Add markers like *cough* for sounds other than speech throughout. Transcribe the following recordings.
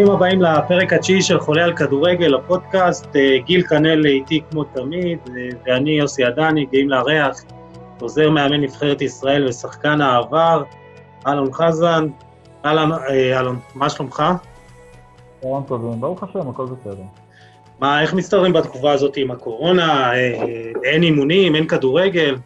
ברוכים הבאים לפרק התשיעי של חולה על כדורגל, הפודקאסט. אה, גיל קנל איתי כמו תמיד, אה, ואני יוסי עדני, גאים לארח, עוזר מאמן נבחרת ישראל ושחקן העבר, אלון חזן. אהלן, אה, אלון, מה שלומך? צהריים טובים, ברוך השם, הכל בסדר. מה, איך מסתדרים בתקופה הזאת עם הקורונה? אין אימונים, אין כדורגל?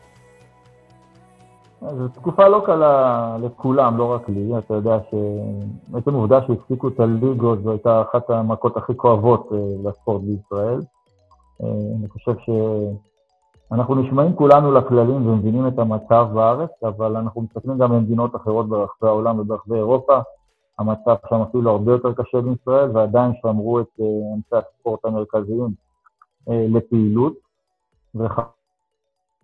זו תקופה לא קלה לכולם, לא רק לי. אתה יודע שבעצם עובדה שהפסיקו את הליגות זו הייתה אחת המכות הכי כואבות אה, לספורט בישראל. אה, אני חושב שאנחנו נשמעים כולנו לכללים ומבינים את המצב בארץ, אבל אנחנו מסתכלים גם במדינות אחרות ברחבי העולם וברחבי אירופה. המצב שם אפילו הרבה יותר קשה בישראל, ועדיין שמרו את אה, אמצעי הספורט המרכזיים לפעילות.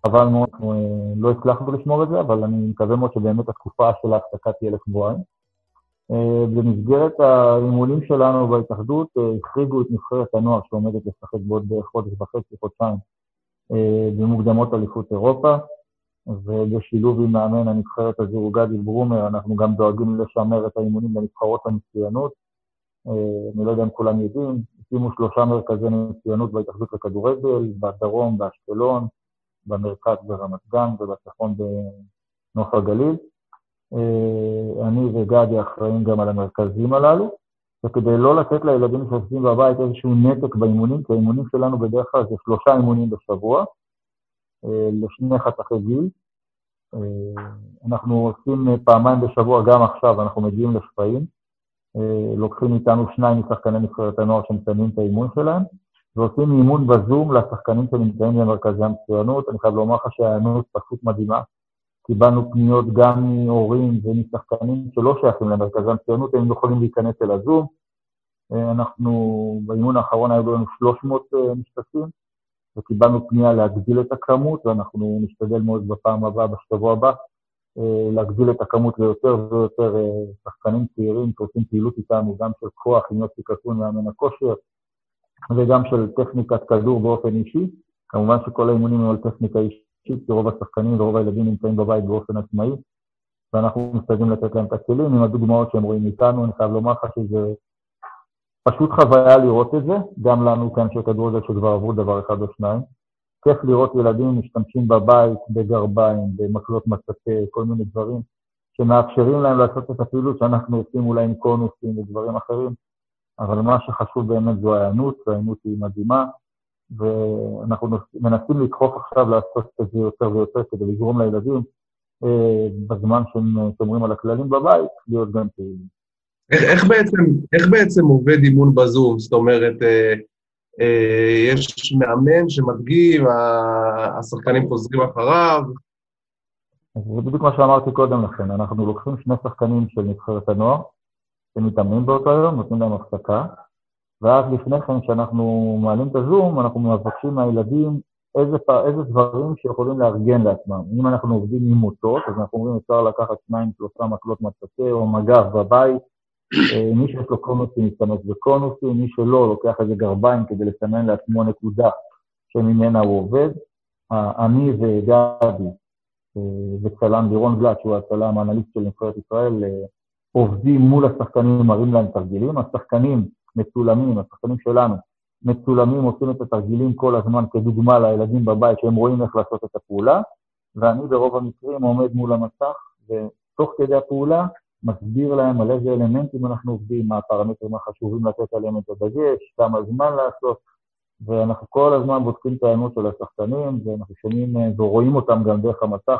חבל מאוד, אנחנו אה, לא הצלחנו לשמור את זה, אבל אני מקווה מאוד שבאמת התקופה של ההפסקה תהיה לשבועיים. אה, במסגרת האימונים שלנו בהתאחדות, אה, החריגו את נבחרת הנוער שעומדת לשחק בעוד חודש וחצי, חודשיים, במוקדמות אליפות אירופה, ובשילוב עם מאמן הנבחרת הזו, גדי ברומר, אנחנו גם דואגים לשמר את האימונים בנבחרות המצוינות. אני לא יודע אם כולם יודעים, הקימו שלושה מרכזי מצוינות בהתאחדות לכדורגל, בדרום, באשקלון, במרכז ברמת גן ובצפון בנוף הגליל. אה, אני וגדי אחראים גם על המרכזים הללו, וכדי לא לתת לילדים שיושבים בבית איזשהו נתק באימונים, כי האימונים שלנו בדרך כלל זה שלושה אימונים בשבוע, אה, לשני חתכי גיל. אה, אנחנו עושים פעמיים בשבוע, גם עכשיו אנחנו מגיעים לשפיים. לוקחים איתנו שניים משחקני נבחרת הנוער שמסיימים את האימון שלהם, ועושים אימון בזום לשחקנים שנמצאים במרכזי המצוינות. אני חייב לומר לך שההיענות פשוט מדהימה. קיבלנו פניות גם מהורים ומשחקנים שלא שייכים למרכזי המצוינות, הם יכולים להיכנס אל הזום. אנחנו, באימון האחרון היו לנו 300 אה, משתתפים, וקיבלנו פנייה להגדיל את הכמות, ואנחנו נשתדל מאוד בפעם הבאה, בשבוע הבא, אה, להגדיל את הכמות ליותר ויותר אה, שחקנים צעירים שעושים פעילות איתנו, גם של כוח עם יוסי קטון מאמן הכושר, וגם של טכניקת כדור באופן אישי. כמובן שכל האימונים הם על טכניקה אישית, כי רוב השחקנים ורוב הילדים נמצאים בבית באופן עצמאי, ואנחנו משתדלים לתת להם את הכלים עם הדוגמאות שהם רואים איתנו. אני חייב לומר לך שזה פשוט חוויה לראות את זה, גם לנו כאנשי כדורגל שכבר עברו דבר אחד או שניים. כיף לראות ילדים משתמשים בבית, בגרביים, במקלות מצקה, כל מיני דברים שמאפשרים להם לעשות את הפעילות שאנחנו עושים אולי עם קונוסים ודברים אחרים. אבל מה שחשוב באמת זו ההיענות, וההיענות היא מדהימה, ואנחנו מנסים לדחוף עכשיו לעשות את זה יותר ויותר כדי לגרום לילדים, אה, בזמן שהם שומרים על הכללים בבית, להיות גם פעילים. איך, איך, בעצם, איך בעצם עובד אימון בזום? זאת אומרת, אה, אה, יש מאמן שמדגים, השחקנים חוזרים אחריו? זה בדיוק מה שאמרתי קודם לכן, אנחנו לוקחים שני שחקנים של נבחרת הנוער, שמתאמנים באותו יום, נותנים להם הפסקה, ואז לפני כן, כשאנחנו מעלים את הזום, אנחנו מבקשים מהילדים איזה, איזה דברים שיכולים לארגן לעצמם. אם אנחנו עובדים עם מוטות, אז אנחנו אומרים, אפשר לקחת שניים, שלושה מקלות מצטה או מגף בבית. אה, מי שיש לו קונוסים משתמש בקונוסים, מי שלא, לוקח איזה גרביים כדי לסמן לעצמו נקודה שממנה הוא עובד. אני וגבי אה, וצלם לירון גלט, שהוא הצלם האנליסט של נבחרת ישראל, אה, עובדים מול השחקנים, מראים להם תרגילים, השחקנים מצולמים, השחקנים שלנו מצולמים, עושים את התרגילים כל הזמן כדוגמה לילדים בבית שהם רואים איך לעשות את הפעולה, ואני ברוב המקרים עומד מול המסך, ותוך כדי הפעולה מסביר להם על איזה אלמנטים אנחנו עובדים, מה הפרמטרים החשובים לתת עליהם את הדגש, כמה זמן לעשות, ואנחנו כל הזמן בודקים את ההיענות של השחקנים, ואנחנו שומעים ורואים אותם גם דרך המסך,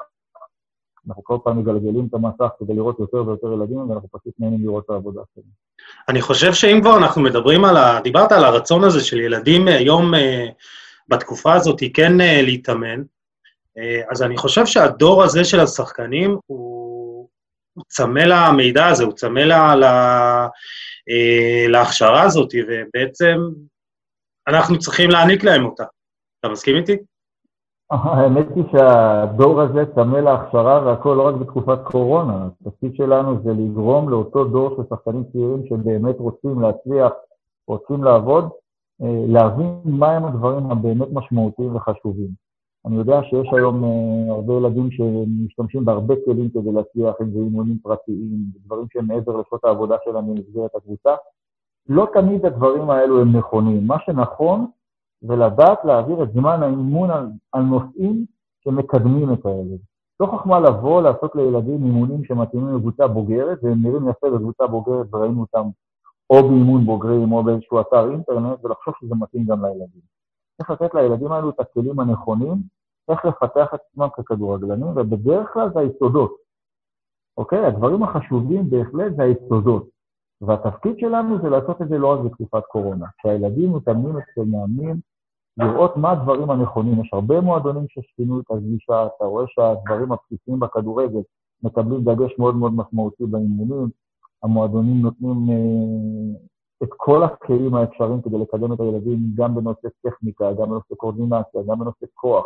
אנחנו כל פעם מגלגלים את המסך כדי לראות יותר ויותר ילדים, ואנחנו פשוט נהנים לראות את העבודה שלנו. אני חושב שאם כבר אנחנו מדברים על ה... דיברת על הרצון הזה של ילדים היום, אה, בתקופה הזאת, כן אה, להתאמן, אה, אז אני חושב שהדור הזה של השחקנים הוא, הוא צמא למידע הזה, הוא צמא לה, לה, להכשרה הזאת, ובעצם אנחנו צריכים להעניק להם אותה. אתה מסכים איתי? *laughs* האמת היא שהדור הזה צמא להכשרה והכל לא רק בתקופת קורונה. התפקיד שלנו זה לגרום לאותו דור של שחקנים צעירים שבאמת רוצים להצליח, רוצים לעבוד, אה, להבין מהם הדברים הבאמת משמעותיים וחשובים. אני יודע שיש היום אה, הרבה ילדים שמשתמשים בהרבה כלים כדי להצליח, אם זה אימונים פרטיים, דברים שהם מעבר לשעות העבודה שלהם במסגרת הקבוצה. לא תמיד הדברים האלו הם נכונים. מה שנכון זה לדעת להעביר את זמן האימון על, על נושאים שמקדמים את הילד. לא חוכמה לבוא, לעשות לילדים אימונים שמתאימים לקבוצה בוגרת, והם נראים יפה בקבוצה בוגרת וראינו אותם או באימון בוגרים או באיזשהו אתר אינטרנט, ולחשוב שזה מתאים גם לילדים. צריך לתת לילדים האלו את הכלים הנכונים, איך לפתח את עצמם ככדורגלנים, ובדרך כלל זה היסודות. אוקיי? הדברים החשובים בהחלט זה היסודות. והתפקיד שלנו זה לעשות את זה לא רק בתקופת קורונה. כשהילדים מתאמנים אצל מאמנים, לראות מה הדברים הנכונים. יש הרבה מועדונים ששינו את הגישה, אתה רואה שהדברים הבסיסיים בכדורגל מקבלים דגש מאוד מאוד משמעותי באימונים, המועדונים נותנים אה, את כל הכלים האפשריים כדי לקדם את הילדים גם בנושא טכניקה, גם בנושא קואורדינציה, גם בנושא כוח,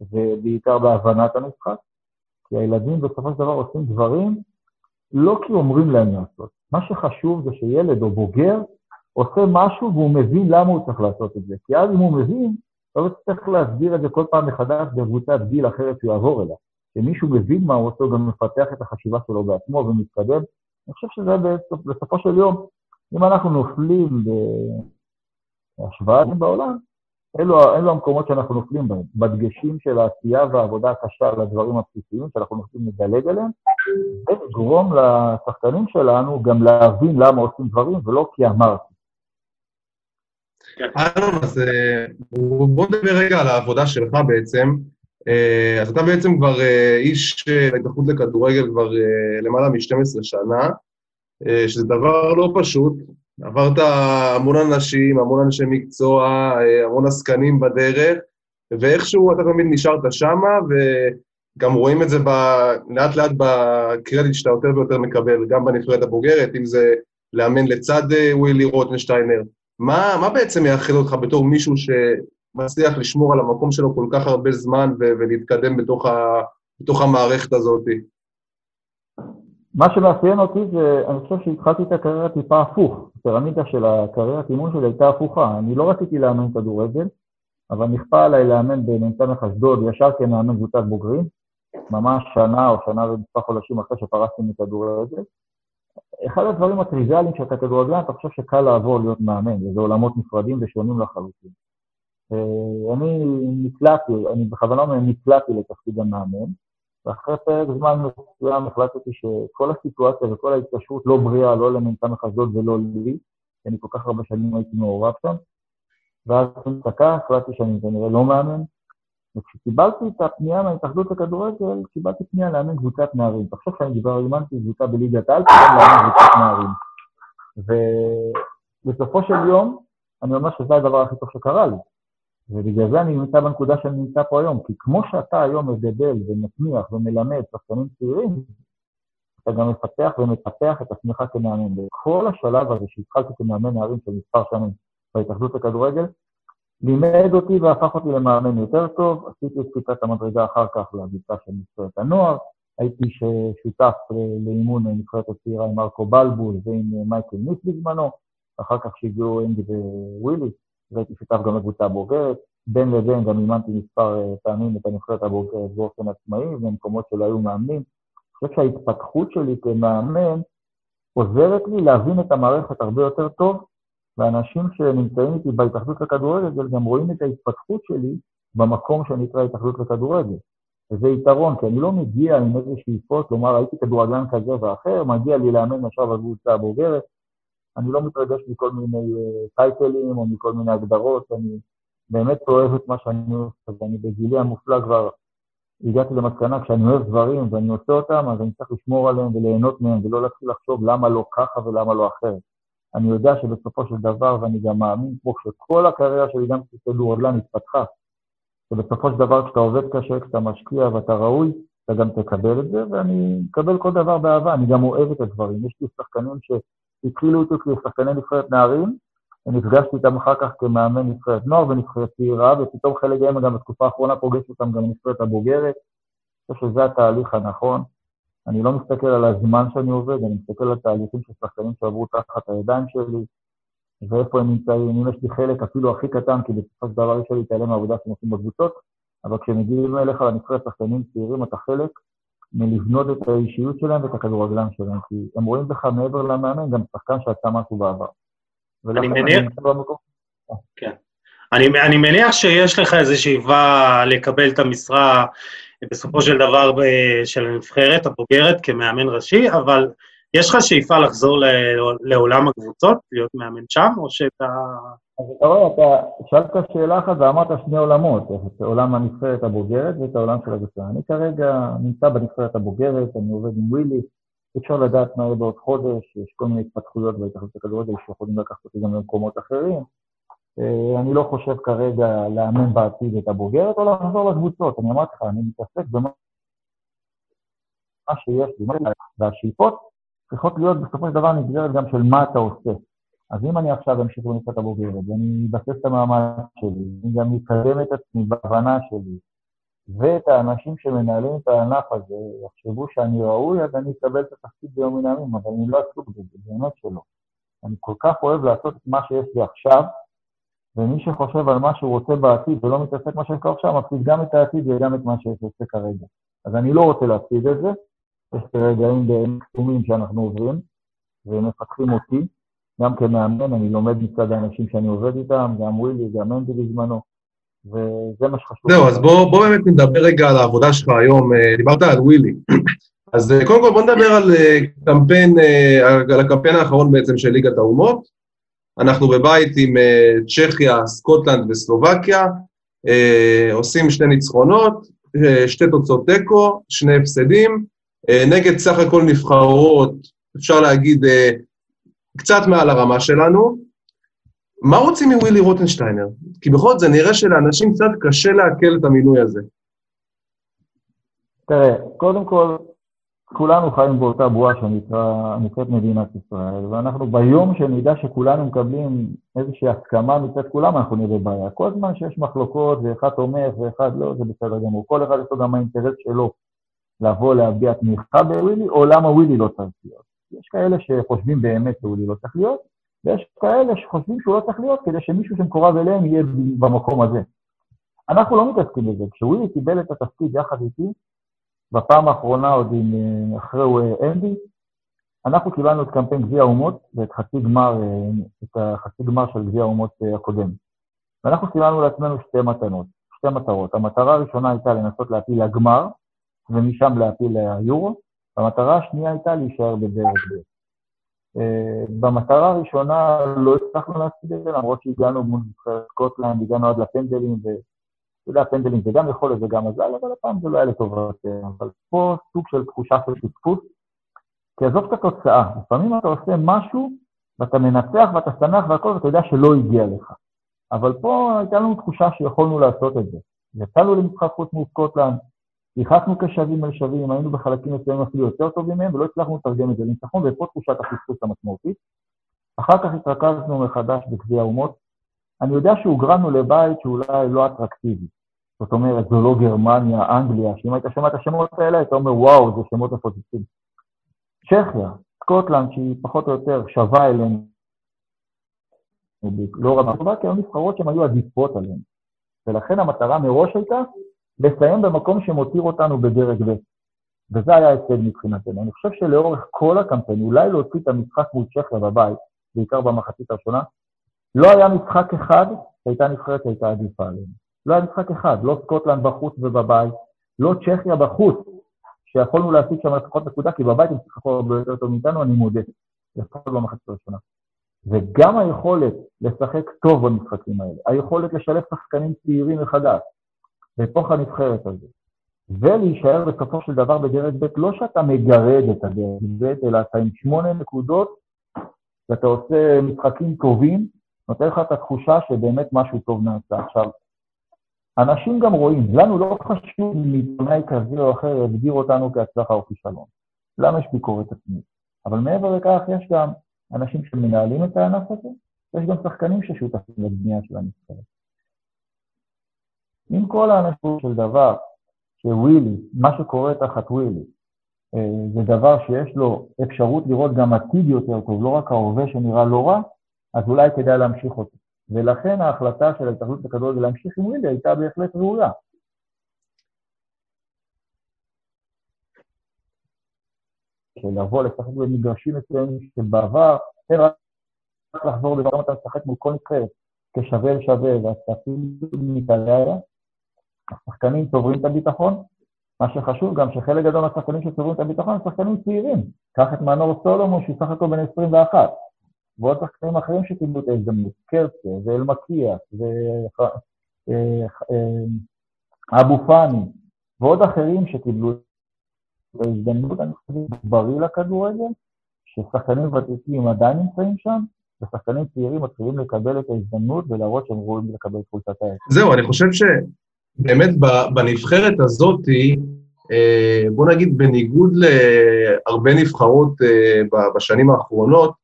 ובעיקר בהבנת המשחק, כי הילדים בסופו של דבר עושים דברים לא כי אומרים להם לעשות. מה שחשוב זה שילד או בוגר עושה משהו והוא מבין למה הוא צריך לעשות את זה. כי אז אם הוא מבין, לא צריך להסביר את זה כל פעם מחדש בקבוצת גיל אחרת שהוא יעבור אליה. כשמישהו מבין מה הוא עושה, גם מפתח את החשיבה שלו בעצמו ומתקדם. אני חושב שזה בסופ, בסופו של יום, אם אנחנו נופלים בהשוואה בעולם, אלו, אלו המקומות שאנחנו נופלים בהם, בדגשים של העשייה והעבודה הקשה על הדברים הבסיסיים שאנחנו נופלים לדלג עליהם, ולגרום לשחקנים שלנו גם להבין למה עושים דברים ולא כי אמרתי. אלון, אז אה, בוא נדבר רגע על העבודה שלך בעצם. אה, אז אתה בעצם כבר אה, איש ההתאחדות לכדורגל כבר למעלה מ-12 שנה, שזה דבר לא פשוט. עברת המון אנשים, המון אנשי מקצוע, המון עסקנים בדרך, ואיכשהו אתה תמיד נשארת שמה, וגם רואים את זה ב... לאט לאט בקרדיט שאתה יותר ויותר מקבל, גם בנבחרת הבוגרת, אם זה לאמן לצד ווילי רוטנשטיינר, מה, מה בעצם מייחד אותך בתור מישהו שמצליח לשמור על המקום שלו כל כך הרבה זמן ו- ולהתקדם בתוך, ה- בתוך המערכת הזאת? מה שמאפיין אותי זה, אני חושב שהתחלתי את הקריירה טיפה הפוך. הפירמידה של הקריירת אימון שלי הייתה הפוכה. אני לא רציתי לאמן כדורגל, אבל נכפה עליי לאמן במ"ס אשדוד ישר כמאמן קבוצת בוגרים, ממש שנה או שנה ומספר חודשים אחרי שפרסתי מכדורגל. אחד הדברים הטריוויאליים שאתה כדורגלן, אתה חושב שקל לעבור להיות מאמן, וזה עולמות נפרדים ושונים לחלוטין. אה, אני נקלעתי, אני בכוונה אומר נקלעתי לתפקיד המאמן, ואחרי פרק זמן מסוים החלטתי שכל הסיטואציה וכל ההתקשרות לא בריאה, לא למ"ס מחסדות ולא לי, כי אני כל כך הרבה שנים הייתי מעורב שם. ואז דקה החלטתי שאני כנראה לא מאמן, וכשקיבלתי את הפנייה מההתאחדות לכדורגל, קיבלתי פנייה לאמן קבוצת נערים. תחשוב שאני כבר אימנתי קבוצה בליגת העל, וגם לאמן קבוצת נערים. ובסופו של יום, אני אומר שזה הדבר הכי טוב שקרה לי. ובגלל זה אני נמצא בנקודה שאני נמצא פה היום, כי כמו שאתה היום מגדל ומצמיח ומלמד שחקנים צעירים, אתה גם מפתח ומטפח את עצמך כמאמן. וכל השלב הזה שהתחלתי כמאמן נערים של מספר שנים בהתאחדות לכדורגל, לימד אותי והפך אותי למאמן יותר טוב, עשיתי את קפיצת המדרגה אחר כך לביצה של נבחרת הנוער, הייתי שותף לאימון נבחרת הצעירה עם מרקו בלבול ועם מייקל ניס בזמנו, אחר כך שהגיעו אנדי ווילי, והייתי שותף גם לקבוצה בוגרת, בין לבין גם אימנתי מספר אה, פעמים את הנבחרת הבוגרת באופן עצמאי, במקומות שלא היו מאמנים. אני חושב שההתפתחות שלי כמאמן עוזרת לי להבין את המערכת הרבה יותר טוב, ואנשים שנמצאים איתי בהתאחדות לכדורגל גם רואים את ההתפתחות שלי במקום שנקרא התאחדות לכדורגל. וזה יתרון, כי אני לא מגיע עם איזה שאיפות, כלומר, הייתי כדורגלן כזה ואחר, מגיע לי לאמן עכשיו בקבוצה הבוגרת. אני לא מתרגש מכל מיני uh, טייטלים או מכל מיני הגדרות, אני באמת אוהב את מה שאני עושה, ואני בגילי המופלא כבר הגעתי למסקנה, כשאני אוהב דברים ואני עושה אותם, אז אני צריך לשמור עליהם וליהנות מהם, ולא להתחיל לחשוב למה לא ככה ולמה לא אחרת. אני יודע שבסופו של דבר, ואני גם מאמין פה, שכל הקריירה שלי גם ככדורגלן התפתחה, שבסופו של דבר כשאתה עובד קשה, כשאתה משקיע ואתה ראוי, אתה גם תקבל את זה, ואני מקבל כל דבר באהבה, אני גם אוהב את הדברים. יש לי שחקנים שהתחילו איתי כשחקני נבחרת נערים, נפגשתי איתם אחר כך כמאמן נבחרת נוער ונבחרת צעירה, ופתאום חלק מהם גם בתקופה האחרונה פוגש אותם גם בנבחרת הבוגרת. אני חושב שזה התהליך הנכון. אני לא מסתכל על הזמן שאני עובד, אני מסתכל על תהליכים של שחקנים שעברו תחת הידיים שלי, ואיפה הם נמצאים, אם יש לי חלק אפילו הכי קטן, כי בסופו של דבר יש לי להתעלם מהעבודה שהם עושים בקבוצות, אבל כשמגיעים אליך לנבחרת שחקנים צעירים, אתה חלק מלבנות את האישיות שלהם ואת הכדורגלן שלהם, כי הם רואים בך מעבר למאמן גם שחקן שעשה משהו בעבר. אני מניח... כן. אני, אני מניח שיש לך איזו שאיבה לקבל את המשרה בסופו של דבר של הנבחרת הבוגרת כמאמן ראשי, אבל יש לך שאיפה לחזור לעולם הקבוצות, להיות מאמן שם, או שאתה... אז אתה רואה, אתה שאלת שאלה אחת ואמרת שני עולמות, את עולם הנבחרת הבוגרת ואת העולם של הקבוצה. אני כרגע נמצא בנבחרת הבוגרת, אני עובד עם ווילי, אפשר לדעת מה יהיה בעוד חודש, יש כל מיני התפתחויות בהתאחדות הכדורגל שיכולים לקחת אותי גם למקומות אחרים. אה, אני לא חושב כרגע לאמן בעתיד את הבוגרת או לחזור לקבוצות. אני אמרתי לך, אני מתעסק במה שיש לי, והשאיפות צריכות להיות בסופו של דבר נגזרת גם של מה אתה עושה. אז אם אני עכשיו אמשיך בנבחרת הבוגרת, ואני אבסס את המאמץ שלי, אני גם אקדם את עצמי בהבנה שלי, ואת האנשים שמנהלים את הענף הזה יחשבו שאני ראוי, אז אני אקבל את התפקיד ביום מן הימים, אבל אני לא עסוק בזה, באמת שלא. אני כל כך אוהב לעשות את מה שיש לי עכשיו, ומי שחושב על מה שהוא רוצה בעתיד ולא מתעסק מה שיש עכשיו, מפסיד גם את העתיד וגם את מה שיש לו כרגע. אז אני לא רוצה להפסיד את זה, יש רגעים די קסומים שאנחנו עוברים, ומפתחים אותי, גם כמאמן, אני לומד מצד האנשים שאני עובד איתם, גם ווילי, גם אנדי בזמנו, וזה מה שחשוב. זהו, אז בוא, בוא באמת נדבר רגע על העבודה שלך היום. אה, דיברת על ווילי. *clears throat* אז אה, קודם כל בוא נדבר על אה, קמפיין, על הקמפיין האחרון בעצם של ליגת האומות. אנחנו בבית עם צ'כיה, סקוטלנד וסלובקיה, עושים שני ניצחונות, שתי תוצאות תיקו, שני הפסדים, נגד סך הכל נבחרות, אפשר להגיד, קצת מעל הרמה שלנו. מה רוצים מווילי רוטנשטיינר? כי בכל זאת זה נראה שלאנשים קצת קשה לעכל את המינוי הזה. תראה, קודם כל, כולנו חיים באותה בועה שנקראת מדינת ישראל, ואנחנו ביום שנדע שכולנו מקבלים איזושהי הסכמה מצד כולם, אנחנו נראה בעיה. כל זמן שיש מחלוקות ואחד תומך ואחד לא, זה בסדר גמור. כל אחד יש לו גם האינטרס שלו לבוא להביע תמיכה בווילי, או למה ווילי לא צריך להיות. יש כאלה שחושבים באמת שווילי לא צריך להיות, ויש כאלה שחושבים שהוא לא צריך להיות כדי שמישהו שמקורב אליהם יהיה במקום הזה. אנחנו לא מתעסקים בזה. כשווילי קיבל את התפקיד יחד איתי, בפעם האחרונה עוד עם, אה, אחרי אנדי, אנחנו קיבלנו את קמפיין גביע האומות ואת חצי גמר, אה, את החצי גמר של גביע האומות אה, הקודם. ואנחנו סימנו לעצמנו שתי מתנות, שתי מטרות. המטרה הראשונה הייתה לנסות להפיל לגמר, ומשם להפיל ליורו, והמטרה השנייה הייתה להישאר בדרך ב'. במטרה הראשונה לא הצלחנו להשיג את זה, למרות שהגענו מול נבחרת סקוטלנד, הגענו עד לפנדלים, ואתה יודע, פנדלים זה גם יכול להיות וגם מזל, אבל הפעם זה לא היה לטובת. אבל פה סוג של תחושה של שותפות, כי עזוב את התוצאה, לפעמים אתה עושה משהו ואתה מנצח ואתה שמח והכל, ואתה יודע שלא הגיע לך. אבל פה הייתה לנו תחושה שיכולנו לעשות את זה. יצאנו למשחק חוץ מול סקוטלנד, שיחקנו כשווים על שווים, היינו בחלקים מסוימים אפילו יותר טובים מהם, ולא הצלחנו לתרגם את זה לניצחון, ופה תחושת הפספוס המשמעותית. אחר כך התרכזנו מחדש בגביע האומות. אני יודע שהוגרמנו לבית שאולי לא אטרקטיבי. זאת אומרת, זו לא גרמניה, אנגליה, שאם היית שומע את השמות האלה, היית אומר, וואו, זה שמות מפוצצים. צ'כיה, סקוטלנד, שהיא פחות או יותר שווה אלינו, לא רבה טובה, כי היו נבחרות שהן היו עדיפות עליהן. ולכן המטרה מראש הייתה לסיים במקום שמותיר אותנו בדרג ב'. וזה היה ההישג מבחינתנו. אני חושב שלאורך כל הקמפיין, אולי להוציא את המשחק מול צ'כיה בבית, בעיקר במחצית הראשונה, לא היה משחק אחד שהייתה נבחרת שהייתה עדיפה עלינו. לא היה משחק אחד, לא סקוטלנד בחוץ ובבית, לא צ'כיה בחוץ, שיכולנו להשיג שם לפחות נקודה, כי בבית הם שיחקו הרבה יותר טוב מאיתנו, אני מודה, לפחות במחצית הראשונה. וגם היכולת לשחק טוב במשחקים האלה, היכולת לשלב שחקנים צעירים מחדש, בתוך הנבחרת הזאת, ולהישאר בסופו של דבר בדרג ב', לא שאתה מגרד את הדרג ב', אלא אתה עם שמונה נקודות, ואתה עושה משחקים טובים, נותן לך את התחושה שבאמת משהו טוב נעשה. עכשיו, אנשים גם רואים, לנו לא חשוב אם עיתונאי כזה או אחר יגדיר אותנו כהצלחה או כישלון. למה יש ביקורת עצמית? אבל מעבר לכך, יש גם אנשים שמנהלים את הענף הזה, יש גם שחקנים ששותפים לבנייה של הנבחרת. עם כל האנשים של דבר, שווילי, מה שקורה תחת ווילי, אה, זה דבר שיש לו אפשרות לראות גם עתיד יותר טוב, לא רק ההווה שנראה לא רע, אז אולי כדאי להמשיך אותו. ולכן ההחלטה של ההתאחדות לכדורגל להמשיך עם ווילי הייתה בהחלט ראויה. לבוא לשחק במגרשים מסוימים שבעבר, אין רק לחזור לדבר אתה משחק מול כל נבחרת כשווה לשווה, אפילו מתעליה, השחקנים צוברים את הביטחון. מה שחשוב גם שחלק גדול מהשחקנים שצוברים את הביטחון הם שחקנים צעירים. קח את מנור סולומון, שהוא סך הכל בן 21, ועוד שחקנים אחרים שקיבלו את ההזדמנות, קרצה ואלמקיה ואבו פאני, ועוד אחרים שקיבלו את ההזדמנות, אני חושב, בריא לכדורגל, ששחקנים ותיקים עדיין נמצאים שם, ושחקנים צעירים מתחילים לקבל את ההזדמנות ולהראות שהם ראויים לקבל את חולצת האש. זהו, אני חושב שבאמת בנבחרת הזאת, אה, בוא נגיד, בניגוד להרבה נבחרות אה, בשנים האחרונות, אה,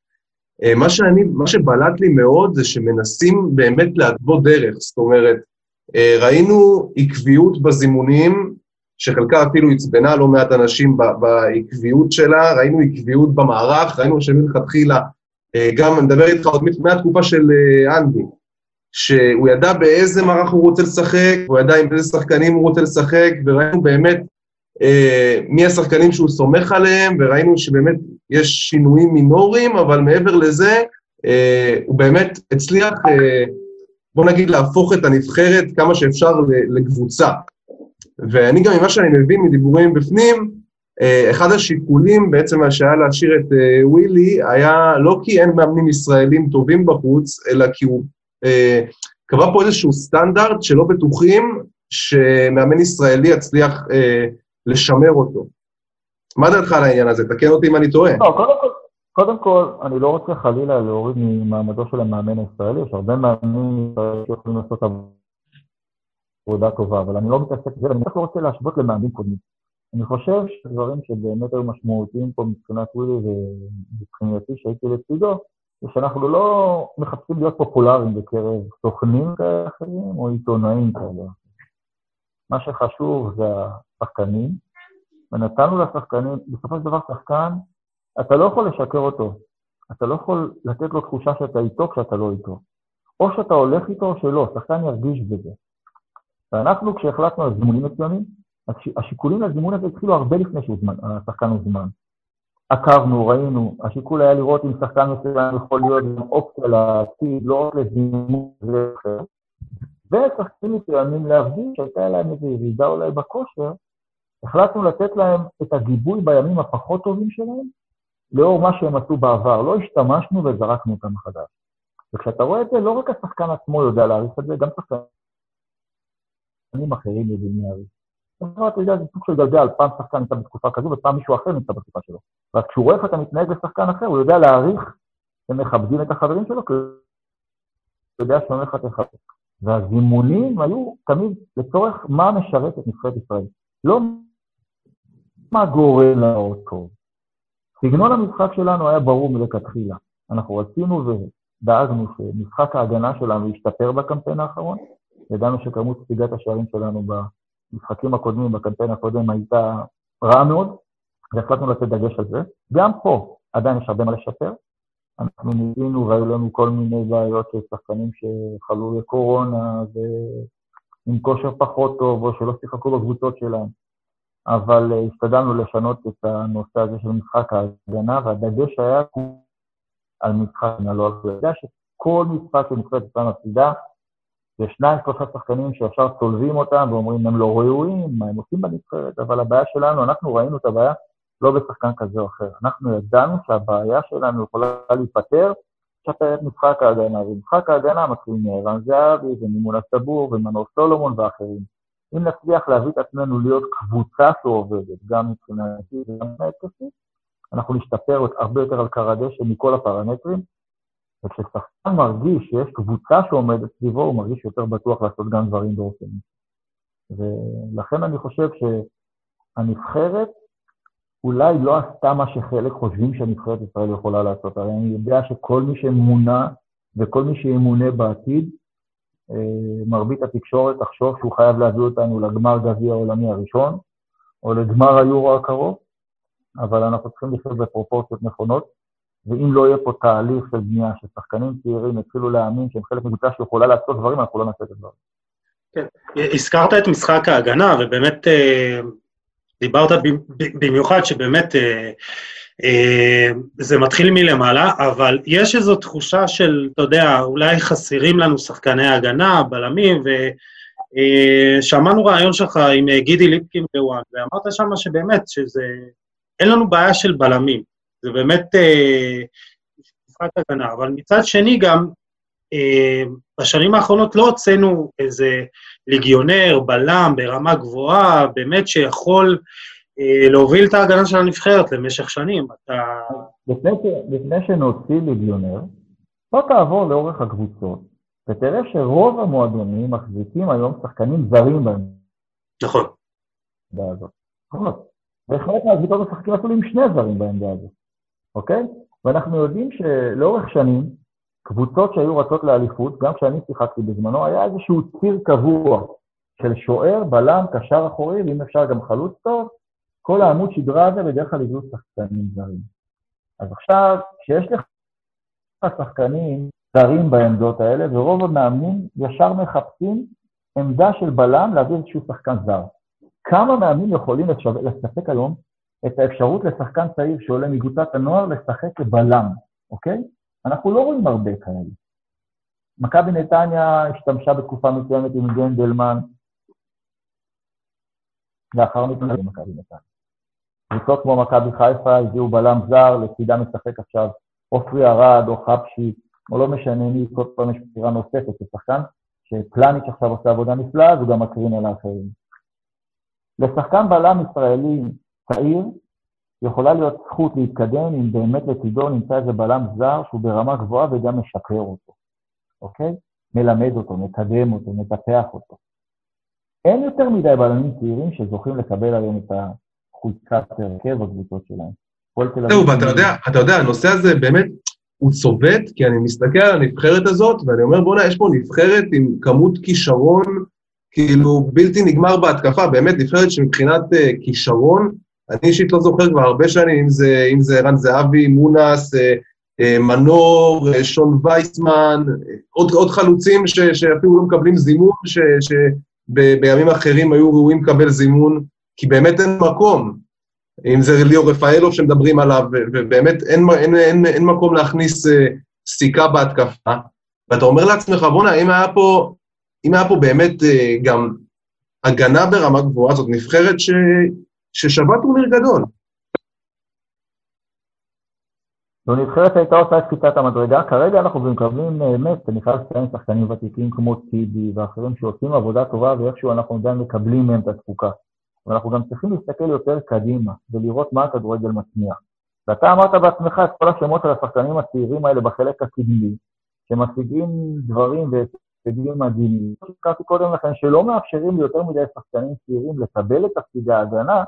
מה, שאני, מה שבלט לי מאוד זה שמנסים באמת להתוות דרך. זאת אומרת, ראינו עקביות בזימונים, שחלקה אפילו עצבנה לא מעט אנשים בעקביות שלה, ראינו עקביות במערך, ראינו שמלכתחילה אה, גם, אני מדבר איתך עוד מהתקופה של אה, אנדי, שהוא ידע באיזה מערך הוא רוצה לשחק, הוא ידע עם איזה שחקנים הוא רוצה לשחק, וראינו באמת אה, מי השחקנים שהוא סומך עליהם, וראינו שבאמת יש שינויים מינוריים, אבל מעבר לזה, אה, הוא באמת הצליח, אה, בוא נגיד, להפוך את הנבחרת כמה שאפשר לקבוצה. ואני גם, ממה שאני מבין מדיבורים בפנים, אה, אחד השיקולים בעצם שהיה להשאיר את אה, ווילי היה לא כי אין מאמנים ישראלים טובים בחוץ, אלא כי הוא אה, קבע פה איזשהו סטנדרט שלא בטוחים שמאמן ישראלי יצליח לשמר אותו. מה דעתך על העניין הזה? תקן אותי אם אני טועה. לא, קודם כל, קודם כל, אני לא רוצה חלילה להוריד ממעמדו של המאמן הישראלי, יש הרבה מאמנים שיכולים לעשות עבודה טובה, אבל אני לא מתעסק בזה, ואני רק לא רוצה להשוות למאמנים קודמים. אני חושב שדברים שבאמת היו משמעותיים פה מבחינת ווילי ומבחינתי שהייתי לצידו, זה שאנחנו לא מחפשים להיות פופולריים בקרב סוכנים כאלה אחרים או עיתונאים כאלה. מה שחשוב זה השחקנים, ונתנו לשחקנים, בסופו של דבר שחקן, אתה לא יכול לשקר אותו, אתה לא יכול לתת לו תחושה שאתה איתו כשאתה לא איתו. או שאתה הולך איתו או שלא, שחקן ירגיש בזה. ואנחנו, כשהחלטנו על זמונים מסוימים, השיקולים לזימון הזה התחילו הרבה לפני שהשחקן הוזמן. עקבנו, ראינו, השיקול היה לראות אם שחקן מסוים יכול להיות גם אופציה לעתיד, לא רק לזימון זה אחר. ושחקנים מסוימים להרגיש שהייתה להם איזו ירידה אולי בכושר, החלטנו לתת להם את הגיבוי בימים הפחות טובים שלהם, לאור מה שהם עשו בעבר. לא השתמשנו וזרקנו אותם מחדש. וכשאתה רואה את זה, לא רק השחקן עצמו יודע להעריך את זה, גם שחקנים אחרים יודעים להעריך. אתה יודע, זה סוג של גלגל, פעם שחקן נמצא בתקופה כזו ופעם מישהו אחר נמצא בתקופה שלו. ואז כשהוא רואה איך אתה מתנהג לשחקן אחר, הוא יודע להעריך ומכבדים את החברים שלו, כי הוא יודע הולך לך והזימונים היו תמיד לצורך מה משרת את נבחרת ישראל. לא מה גורם להראות טוב. סגנון המשחק שלנו היה ברור מלכתחילה. אנחנו רצינו ודאגנו שמשחק ההגנה שלנו ישתפר בקמפיין האחרון. ידענו שכמות ספיגת השערים שלנו במשחקים הקודמים, בקמפיין הקודם, הייתה רעה מאוד, והחלטנו לתת דגש על זה. גם פה עדיין יש הרבה מה לשפר. אנחנו ניסינו והיו לנו כל מיני בעיות של שחקנים שחלו לקורונה ועם כושר פחות טוב, או שלא שיחקו בקבוצות שלהם. אבל אה, השתדלנו לשנות את הנושא הזה של משחק ההגנה, והדגש היה על משחק ההגנה, לא זה. יודע שכל משחק שנבחרת ישראל מפסידה, ושניים, שלושה שחקנים שישר צולבים אותם ואומרים, הם לא ראויים, מה הם עושים בנבחרת, אבל הבעיה שלנו, אנחנו ראינו את הבעיה לא בשחקן כזה או אחר. אנחנו ידענו שהבעיה שלנו יכולה להיפטר כשאתה את משחק ההגנה, ומשחק ההגנה מתחיל מערן זהבי ומימון הסבור ומנור סולומון ואחרים. אם נצליח להביא את עצמנו להיות קבוצה שעובדת, גם מבחינתי וגם מבחינת אנחנו נשתפר הרבה יותר על קר הדשא מכל הפרמטרים, וכששחקן מרגיש שיש קבוצה שעומדת סביבו, הוא מרגיש יותר בטוח לעשות גם דברים באופן. ולכן אני חושב שהנבחרת אולי לא עשתה מה שחלק חושבים שהנבחרת ישראל יכולה לעשות. הרי אני יודע שכל מי שמונה וכל מי שימונה בעתיד, מרבית התקשורת תחשוב שהוא חייב להביא אותנו לגמר גביע העולמי הראשון, או לגמר היורו הקרוב, אבל אנחנו צריכים לחיות בפרופורציות נכונות, ואם לא יהיה פה תהליך של בנייה, ששחקנים צעירים יתחילו להאמין שהם חלק מקבוצה שיכולה לעשות דברים, אנחנו לא נעשה את הדברים. כן, הזכרת את משחק ההגנה, ובאמת אה, דיברת במיוחד שבאמת אה, אה, זה מתחיל מלמעלה, אבל יש איזו תחושה של, אתה יודע, אולי חסרים לנו שחקני הגנה, בלמים, ושמענו רעיון שלך עם גידי ליפקין בוואן, ואמרת שם שבאמת, שזה, אין לנו בעיה של בלמים, זה באמת משחק הגנה, אבל מצד שני גם, בשנים האחרונות לא הוצאנו איזה ליגיונר, בלם, ברמה גבוהה, באמת שיכול אה, להוביל את ההגנה של הנבחרת למשך שנים. אתה... לפני, לפני שנוציא ליגיונר, בוא תעבור לאורך הקבוצות, ותראה שרוב המועדונים מחזיקים היום שחקנים זרים בהם. נכון. הזאת. נכון. וחלק מהקבוצות משחקים אפילו עם שני זרים בעמדה הזאת, אוקיי? ואנחנו יודעים שלאורך שנים, קבוצות שהיו רצות לאליפות, גם כשאני שיחקתי בזמנו, היה איזשהו ציר קבוע של שוער, בלם, קשר אחורי, ואם אפשר גם חלוץ טוב, כל העמוד שדרה הזה בדרך כלל הביאו שחקנים זרים. אז עכשיו, כשיש לך שחקנים זרים בעמדות האלה, ורוב המאמנים ישר מחפשים עמדה של בלם להביא איזשהו שחקן זר. כמה מאמנים יכולים לספק היום את האפשרות לשחקן צעיר שעולה מקבוצת הנוער לשחק כבלם, אוקיי? אנחנו לא רואים הרבה כאלה. מכבי נתניה השתמשה בתקופה מסוימת עם גנדלמן, לאחר מכן במכבי נתניה. קבוצות כמו מכבי חיפה הביאו בלם זר, לצידה משחק עכשיו עופרי ארד או חפשי, או לא משנה מי, כל פעם יש בחירה נוספת כשחקן, שפלניץ' עכשיו עושה עבודה נפלאה, אז הוא גם מקרין על האחרים. לשחקן בלם ישראלי צעיר, יכולה להיות זכות להתקדם אם באמת לצידו נמצא איזה בלם זר שהוא ברמה גבוהה וגם משפר אותו, אוקיי? מלמד אותו, מקדם אותו, מטפח אותו. אין יותר מדי בלמים צעירים שזוכים לקבל היום את החולצת הרכב בקבוצות שלהם. זהו, ואתה יודע, אתה יודע, הנושא הזה באמת, הוא צובט, כי אני מסתכל על הנבחרת הזאת, ואני אומר, בוא'נה, יש פה נבחרת עם כמות כישרון, כאילו, בלתי נגמר בהתקפה, באמת נבחרת שמבחינת uh, כישרון, אני אישית לא זוכר כבר הרבה שנים, אם זה, ערן זהבי, מונס, אה, אה, מנור, אה, שון וייסמן, עוד, עוד חלוצים ש, שאפילו לא מקבלים זימון, שבימים אחרים היו ראויים לקבל זימון, כי באמת אין מקום. אם זה ליאור רפאלוב שמדברים עליו, ובאמת אין, אין, אין, אין מקום להכניס סיכה בהתקפה. ואתה אומר לעצמך, בוא'נה, אם אם היה פה באמת גם הגנה ברמה גבוהה, זאת נבחרת ש... ששווה טורניר גדול. זו נבחרת הייתה עושה את קפיצת המדרגה, כרגע אנחנו מקבלים באמת, אני חייב לציין שחקנים ותיקים כמו טיבי ואחרים שעושים עבודה טובה ואיכשהו אנחנו עדיין מקבלים מהם את התפוקה. ואנחנו גם צריכים להסתכל יותר קדימה ולראות מה הכדורגל מצמיח. ואתה אמרת בעצמך את כל השמות של השחקנים הצעירים האלה בחלק הקדמי, שמשיגים דברים והישגים מדהימים. הזכרתי קודם לכן שלא מאפשרים ליותר מדי שחקנים צעירים לקבל את תפקידי ההגנה,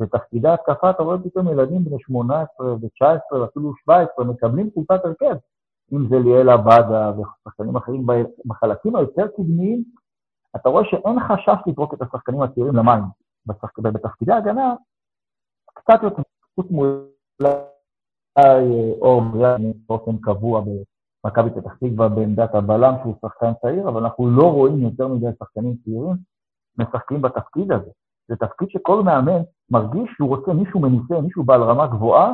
בתפקידי התקפה אתה רואה פתאום ילדים בני 18 ו-19 ואפילו 17 מקבלים קבוצת הרכב, אם זה ליאל עבאדה ושחקנים אחרים בחלקים היותר קדמיים, אתה רואה שאין חשש לזרוק את השחקנים הצעירים למים. בתפקידי ההגנה, קצת יותר, חוץ מאולי אור בריאני באופן קבוע במכבי פתח תקווה בעמדת הבלם, שהוא שחקן צעיר, אבל אנחנו לא רואים יותר מדי שחקנים צעירים משחקים בתפקיד הזה. זה תפקיד שכל מאמן מרגיש שהוא רוצה מישהו מנוסה, מישהו בעל רמה גבוהה,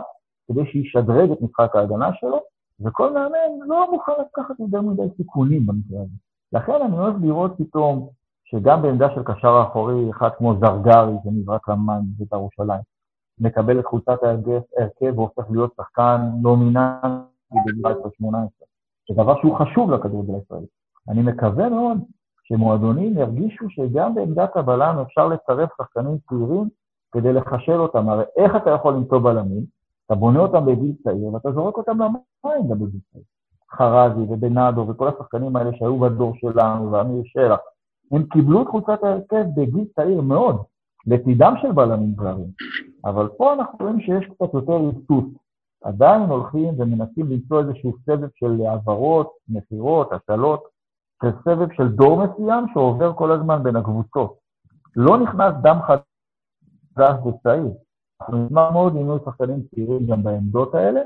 כדי שישדרג את משחק ההגנה שלו, וכל מאמן לא מוכן לקחת יותר מדי סיכונים במקרה הזה. לכן אני אוהב לראות פתאום שגם בעמדה של קשר האחורי, אחד כמו זרגרי, זה נזרק למים בבית"ר ירושלים, מקבל את חולצת ההרכב והופך להיות שחקן דומיננטי בגיל 18. זה דבר שהוא חשוב לכדורגל הישראלי. אני מקווה מאוד שמועדונים ירגישו שגם בעמדת הבלם אפשר לצרף שחקנים צעירים כדי לחשל אותם. הרי איך אתה יכול למצוא בלמים? אתה בונה אותם בגיל צעיר ואתה זורק אותם למים גם בגיל צעיר. חרזי ובנאדו וכל השחקנים האלה שהיו בדור שלנו, ואמיר שלח, הם קיבלו את חולצת ההרכב בגיל צעיר מאוד, לצידם של בלמים זרים. אבל פה אנחנו רואים שיש קצת יותר ריסוס עדיין הולכים ומנסים למצוא איזשהו סבב של העברות, מכירות, השאלות, של סבב של דור מסוים שעובר כל הזמן בין הקבוצות. לא נכנס דם חדש וצעיר. אנחנו נשמח מאוד אם יהיו שחקנים צעירים גם בעמדות האלה,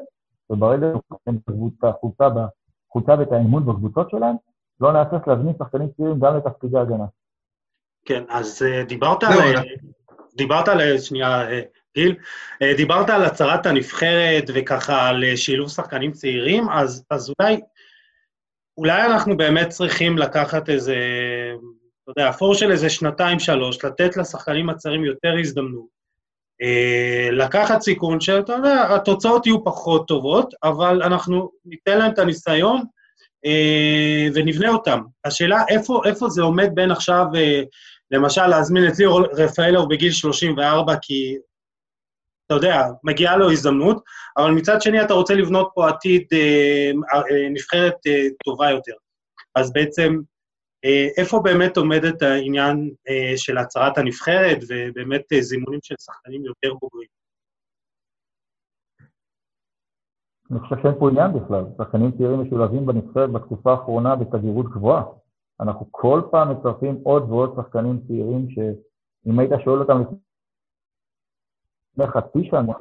וברגע שהם את החולצה בחולצה ואת האמון בקבוצות שלהם, לא נהסס להזמין שחקנים צעירים גם לתפקידי הגנה. כן, אז uh, דיברת על... דיברת על... שנייה, גיל, דיברת על הצהרת הנבחרת וככה על שילוב שחקנים צעירים, אז, אז אולי, אולי אנחנו באמת צריכים לקחת איזה, אתה יודע, אפור של איזה שנתיים-שלוש, לתת לשחקנים הצעירים יותר הזדמנות. Uh, לקחת סיכון שאתה יודע, התוצאות יהיו פחות טובות, אבל אנחנו ניתן להם את הניסיון אה, ונבנה אותם. השאלה, איפה, איפה זה עומד בין עכשיו, אה, למשל, להזמין את ליאור רפאלוב בגיל 34, כי, אתה יודע, מגיעה לו הזדמנות, אבל מצד שני אתה רוצה לבנות פה עתיד אה, נבחרת טובה יותר. אז בעצם, איפה באמת עומדת העניין של הצהרת הנבחרת, ובאמת זימונים של שחקנים יותר בוגרים? אני חושב שאין פה עניין בכלל. שחקנים צעירים משולבים בנבחרת בתקופה האחרונה בתדירות גבוהה. אנחנו כל פעם מצרפים עוד ועוד שחקנים צעירים שאם היית שואל אותם לפני חצי שנה,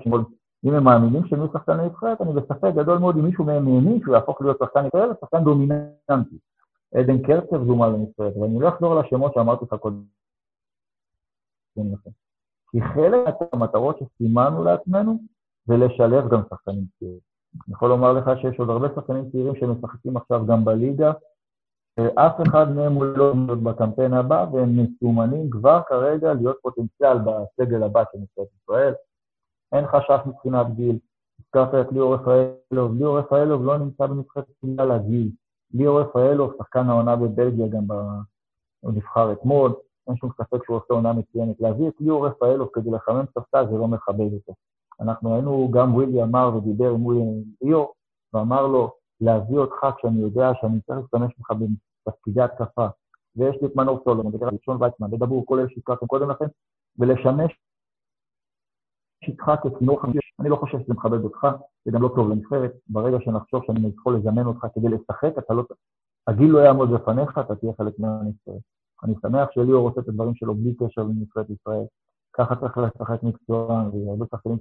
אם הם מאמינים שהם יהיו שחקני נבחרת, אני בספק גדול מאוד אם מישהו מהם האמין שהוא יהפוך להיות שחקן נבחרת, שחקן דומיננטי. עדן קרצב זומה לנבחרת, ואני לא אחזור על השמות שאמרתי לך קודם. כי חלק מהמטרות שסימנו לעצמנו זה לשלב גם שחקנים צעירים. אני יכול לומר לך שיש עוד הרבה שחקנים צעירים שמשחקים עכשיו גם בליגה, שאף אחד מהם הוא לא עומד בקמפיין הבא, והם מסומנים כבר כרגע להיות פוטנציאל בסגל הבא של נבחרת ישראל. אין חשש מבחינת גיל. הזכרת את ליאור רפאלוב, ליאור רפאלוב לא נמצא בנבחרת בגלל הגיל. ליאור רפאלוב, שחקן העונה בבלגיה, גם הוא נבחר אתמול, אין שום ספק שהוא עושה עונה מצוינת. להביא את ליאור רפאלוב כדי לחמם ספסל זה לא מכבד אותו. אנחנו היינו, גם ווילי אמר ודיבר עם ליאור, ואמר לו, להביא אותך כשאני יודע שאני צריך להשתמש בך בתפקידי התקפה, ויש לי את מנור סולומון, ודרך ראשון ויצמן, ודברו כל אלה שהזכרתם קודם לכן, ולשמש איתך כצינור חמישי, אני לא חושב שזה מכבד אותך, זה גם לא טוב לנבחרת. ברגע שנחשוב שאני יכול לזמן אותך כדי לשחק, אתה לא... הגיל לא יעמוד בפניך, אתה תהיה חלק מהנבחרת. אני שמח שליאור עושה את הדברים שלו בלי קשר לנבחרת ישראל. ככה צריך לשחק מקצוען, והרבה שחקנים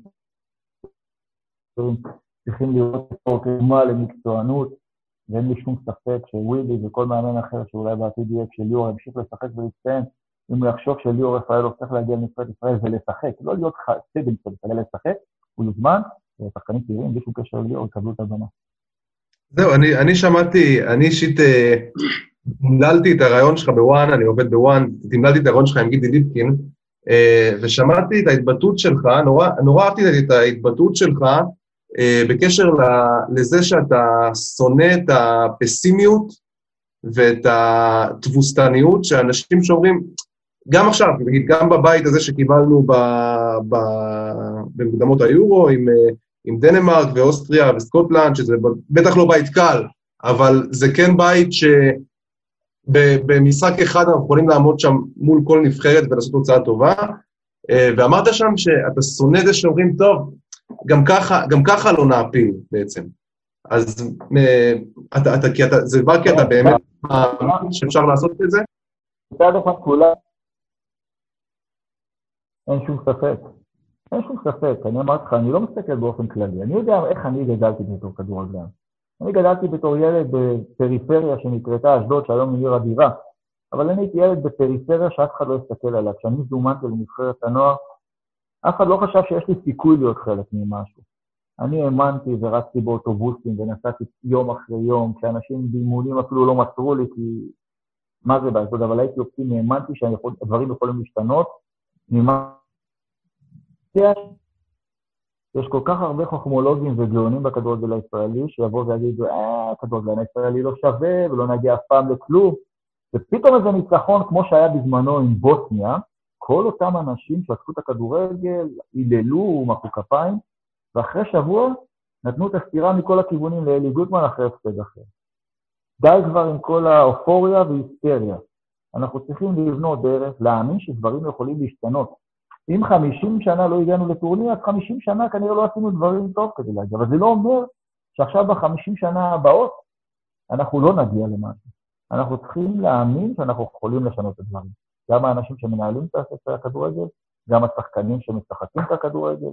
צריכים לראות פה כדוגמה למקצוענות, ואין לי שום ספק שווילי וכל מאמן אחר שאולי בעתיד יהיה כשליאור ימשיך לשחק ולהצטיין, אם הוא יחשוב שליאור רפאלוב צריך להגיע לנבחרת ישראל ולשחק, לא להיות סגל שלו, אלא לשחק, הוא יוזמן, ושחקנים צעירים, בלי שום קשר לליאור, יקבלו את הבמה. זהו, אני, אני שמעתי, אני אישית אה, תמללתי את הרעיון שלך בוואן, אני עובד בוואן, תמללתי את הרעיון שלך עם גידי ליפקין, אה, ושמעתי את ההתבטאות שלך, נורא, נורא אהבתי את ההתבטאות שלך אה, בקשר לזה שאתה שונא את הפסימיות ואת התבוסתניות שאנשים שאומרים, גם עכשיו, נגיד, גם בבית הזה שקיבלנו ב, ב, במקדמות היורו עם, אה, עם דנמרק ואוסטריה וסקוטלנד, שזה בטח לא בית קל, אבל זה כן בית ש... במשחק אחד אנחנו יכולים לעמוד שם מול כל נבחרת ולעשות תוצאה טובה, אה, ואמרת שם שאתה שונא את זה שאומרים, טוב, גם ככה, גם ככה לא נעפיל בעצם. אז אה, אתה, אתה, כי אתה, זה בא כי אתה באמת מאמין שאפשר לעשות את זה? מצד אחד כולה, אין שום ספק. אין שום ספק, אני אמרתי לך, אני לא מסתכל באופן כללי. אני יודע איך אני גדלתי בתור כדורגלן. אני גדלתי בתור ילד בפריפריה שנקראתה אשדוד, שהיום היא עיר אדירה, אבל אני הייתי ילד בפריפריה שאף אחד לא הסתכל עליו. כשאני זומנתי לנבחרת הנוער, אף אחד לא חשב שיש לי סיכוי להיות חלק ממשהו. אני האמנתי ורצתי באוטובוסים ונסעתי יום אחרי יום, כשאנשים באימונים אפילו לא מסרו לי, כי מה זה באשדוד, אבל הייתי אופטימי, האמנתי שהדברים יכולים להשתנות. ממה... יש כל כך הרבה חוכמולוגים וגאונים בכדורגל הישראלי, שיבואו ויגידו, אה, הכדורגל הישראלי לא שווה ולא נגיע אף פעם לכלום. ופתאום איזה ניצחון, כמו שהיה בזמנו עם בוסניה, כל אותם אנשים שעשו את הכדורגל, היללו, מחאו כפיים, ואחרי שבוע נתנו את הסתירה מכל הכיוונים לאלי גוטמן אחרי הפסד אחר. די כבר עם כל האופוריה והיסטריה. אנחנו צריכים לבנות דרך להאמין שדברים יכולים להשתנות. אם 50 שנה לא הגענו לטורניר, אז 50 שנה כנראה לא עשינו דברים טוב כדי להגיע. אבל זה לא אומר שעכשיו ב-50 שנה הבאות אנחנו לא נגיע למשהו. אנחנו צריכים להאמין שאנחנו יכולים לשנות את הדברים. גם האנשים שמנהלים את הכדורגל, גם השחקנים שמשחקים את הכדורגל,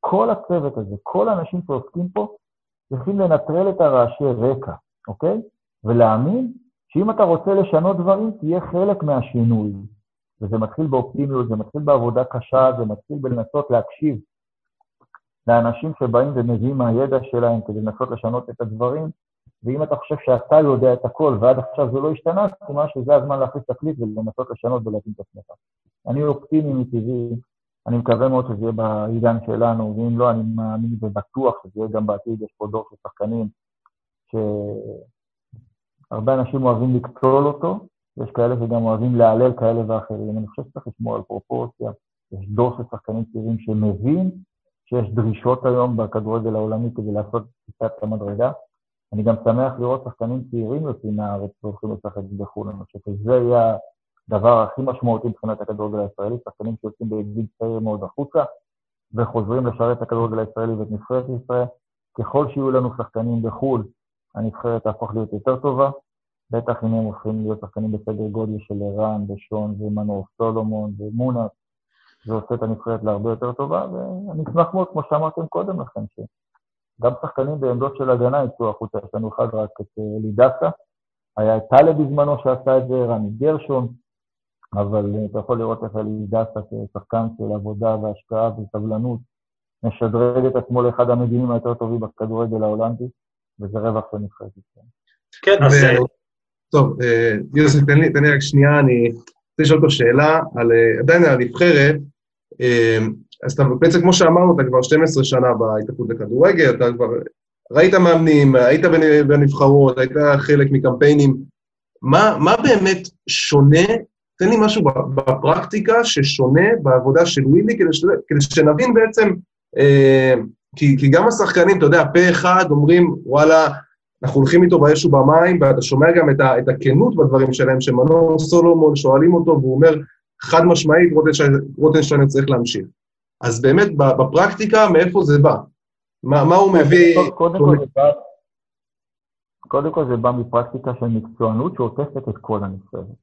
כל הצוות הזה, כל האנשים שעוסקים פה, צריכים לנטרל את הרעשי רקע, אוקיי? ולהאמין שאם אתה רוצה לשנות דברים, תהיה חלק מהשינוי. וזה מתחיל באופטימיות, זה מתחיל בעבודה קשה, זה מתחיל בלנסות להקשיב לאנשים שבאים ומביאים מהידע שלהם כדי לנסות לשנות את הדברים, ואם אתה חושב שאתה יודע את הכל ועד עכשיו זה לא השתנה, סימן שזה הזמן להכניס תקליט ולנסות לשנות ולהתאים את עצמך. אני אופטימי מטבעי, אני מקווה מאוד שזה יהיה בעידן שלנו, ואם לא, אני מאמין ובטוח שזה יהיה גם בעתיד, יש פה דור של שחקנים שהרבה אנשים אוהבים לקטול אותו, יש כאלה שגם אוהבים להלל כאלה ואחרים. אני חושב שצריך לשמור על פרופורציה. יש דור של שחקנים צעירים שמבין שיש דרישות היום בכדורגל העולמי כדי לעשות קצת המדרגה. אני גם שמח לראות שחקנים צעירים יוצאים מהארץ והולכים לשחק בחו"ל. אני חושב שזה יהיה הדבר הכי משמעותי מבחינת הכדורגל הישראלי, שחקנים שיוצאים בגיל צעיר מאוד החוצה וחוזרים לשרת את הכדורגל הישראלי ואת נבחרת ישראל. ככל שיהיו לנו שחקנים בחו"ל, הנבחרת תהפוך להיות יותר טובה, בטח אם הם הופכים להיות שחקנים בסדר גודל של ערן ושון ומנור סולומון ומונס, זה עושה את הנבחרת להרבה יותר טובה, ואני אשמח מאוד, כמו שאמרתם קודם לכן, שגם שחקנים בעמדות של הגנה יצאו החוצה, יש לנו אחד רק את אה, אלי דסה, היה את טלב בזמנו שעשה את זה, רמי גרשון, אבל אה, אתה יכול לראות איך אלי דסה כשחקן של עבודה והשקעה וסבלנות, משדרג את עצמו לאחד המגינים היותר טובים בכדורגל ההולנדי, וזה רווח של נבחרת ישראל. כן, אז... טוב, אה, יוסף, תן לי, תן לי רק שנייה, אני רוצה לשאול אותו שאלה על, אה, עדיין על הנבחרת. אה, אז אתה בעצם, כמו שאמרנו, אתה כבר 12 שנה בהתאחדות לכדורגל, אתה כבר ראית מאמנים, היית בנבחרות, היית חלק מקמפיינים. מה, מה באמת שונה? תן לי משהו בפרקטיקה ששונה בעבודה של ווילי, כדי, כדי שנבין בעצם, אה, כי, כי גם השחקנים, אתה יודע, פה אחד אומרים, וואלה, אנחנו הולכים איתו באש ובמים, ואתה שומע גם את, ה, את הכנות בדברים שלהם, שמנור סולומון שואלים אותו, והוא אומר, חד משמעית, רוטנשטיינר צריך להמשיך. אז באמת, בפרקטיקה, מאיפה זה בא? מה, מה הוא מביא... קודם כל, זה בא, קודם כל זה בא מפרקטיקה של מקצוענות שעוטפת את כל הנבחרת.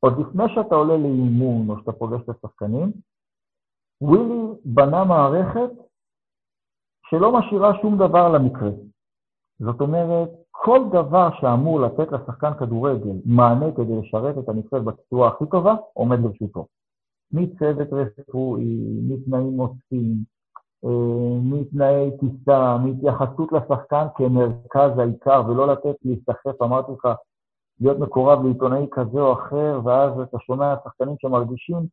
עוד לפני שאתה עולה לאימון או שאתה פוגש את השחקנים, ווילי בנה מערכת שלא משאירה שום דבר למקרה. זאת אומרת, כל דבר שאמור לתת לשחקן כדורגל מענה כדי לשרת את הנבחרת בצורה הכי טובה, עומד לרשותו. מצוות רפואי, מתנאים עוסקים, אה, מתנאי טיסה, מהתייחסות לשחקן כמרכז העיקר, ולא לתת להיסחף, אמרתי לך, להיות מקורב לעיתונאי כזה או אחר, ואז אתה שומע שחקנים שמרגישים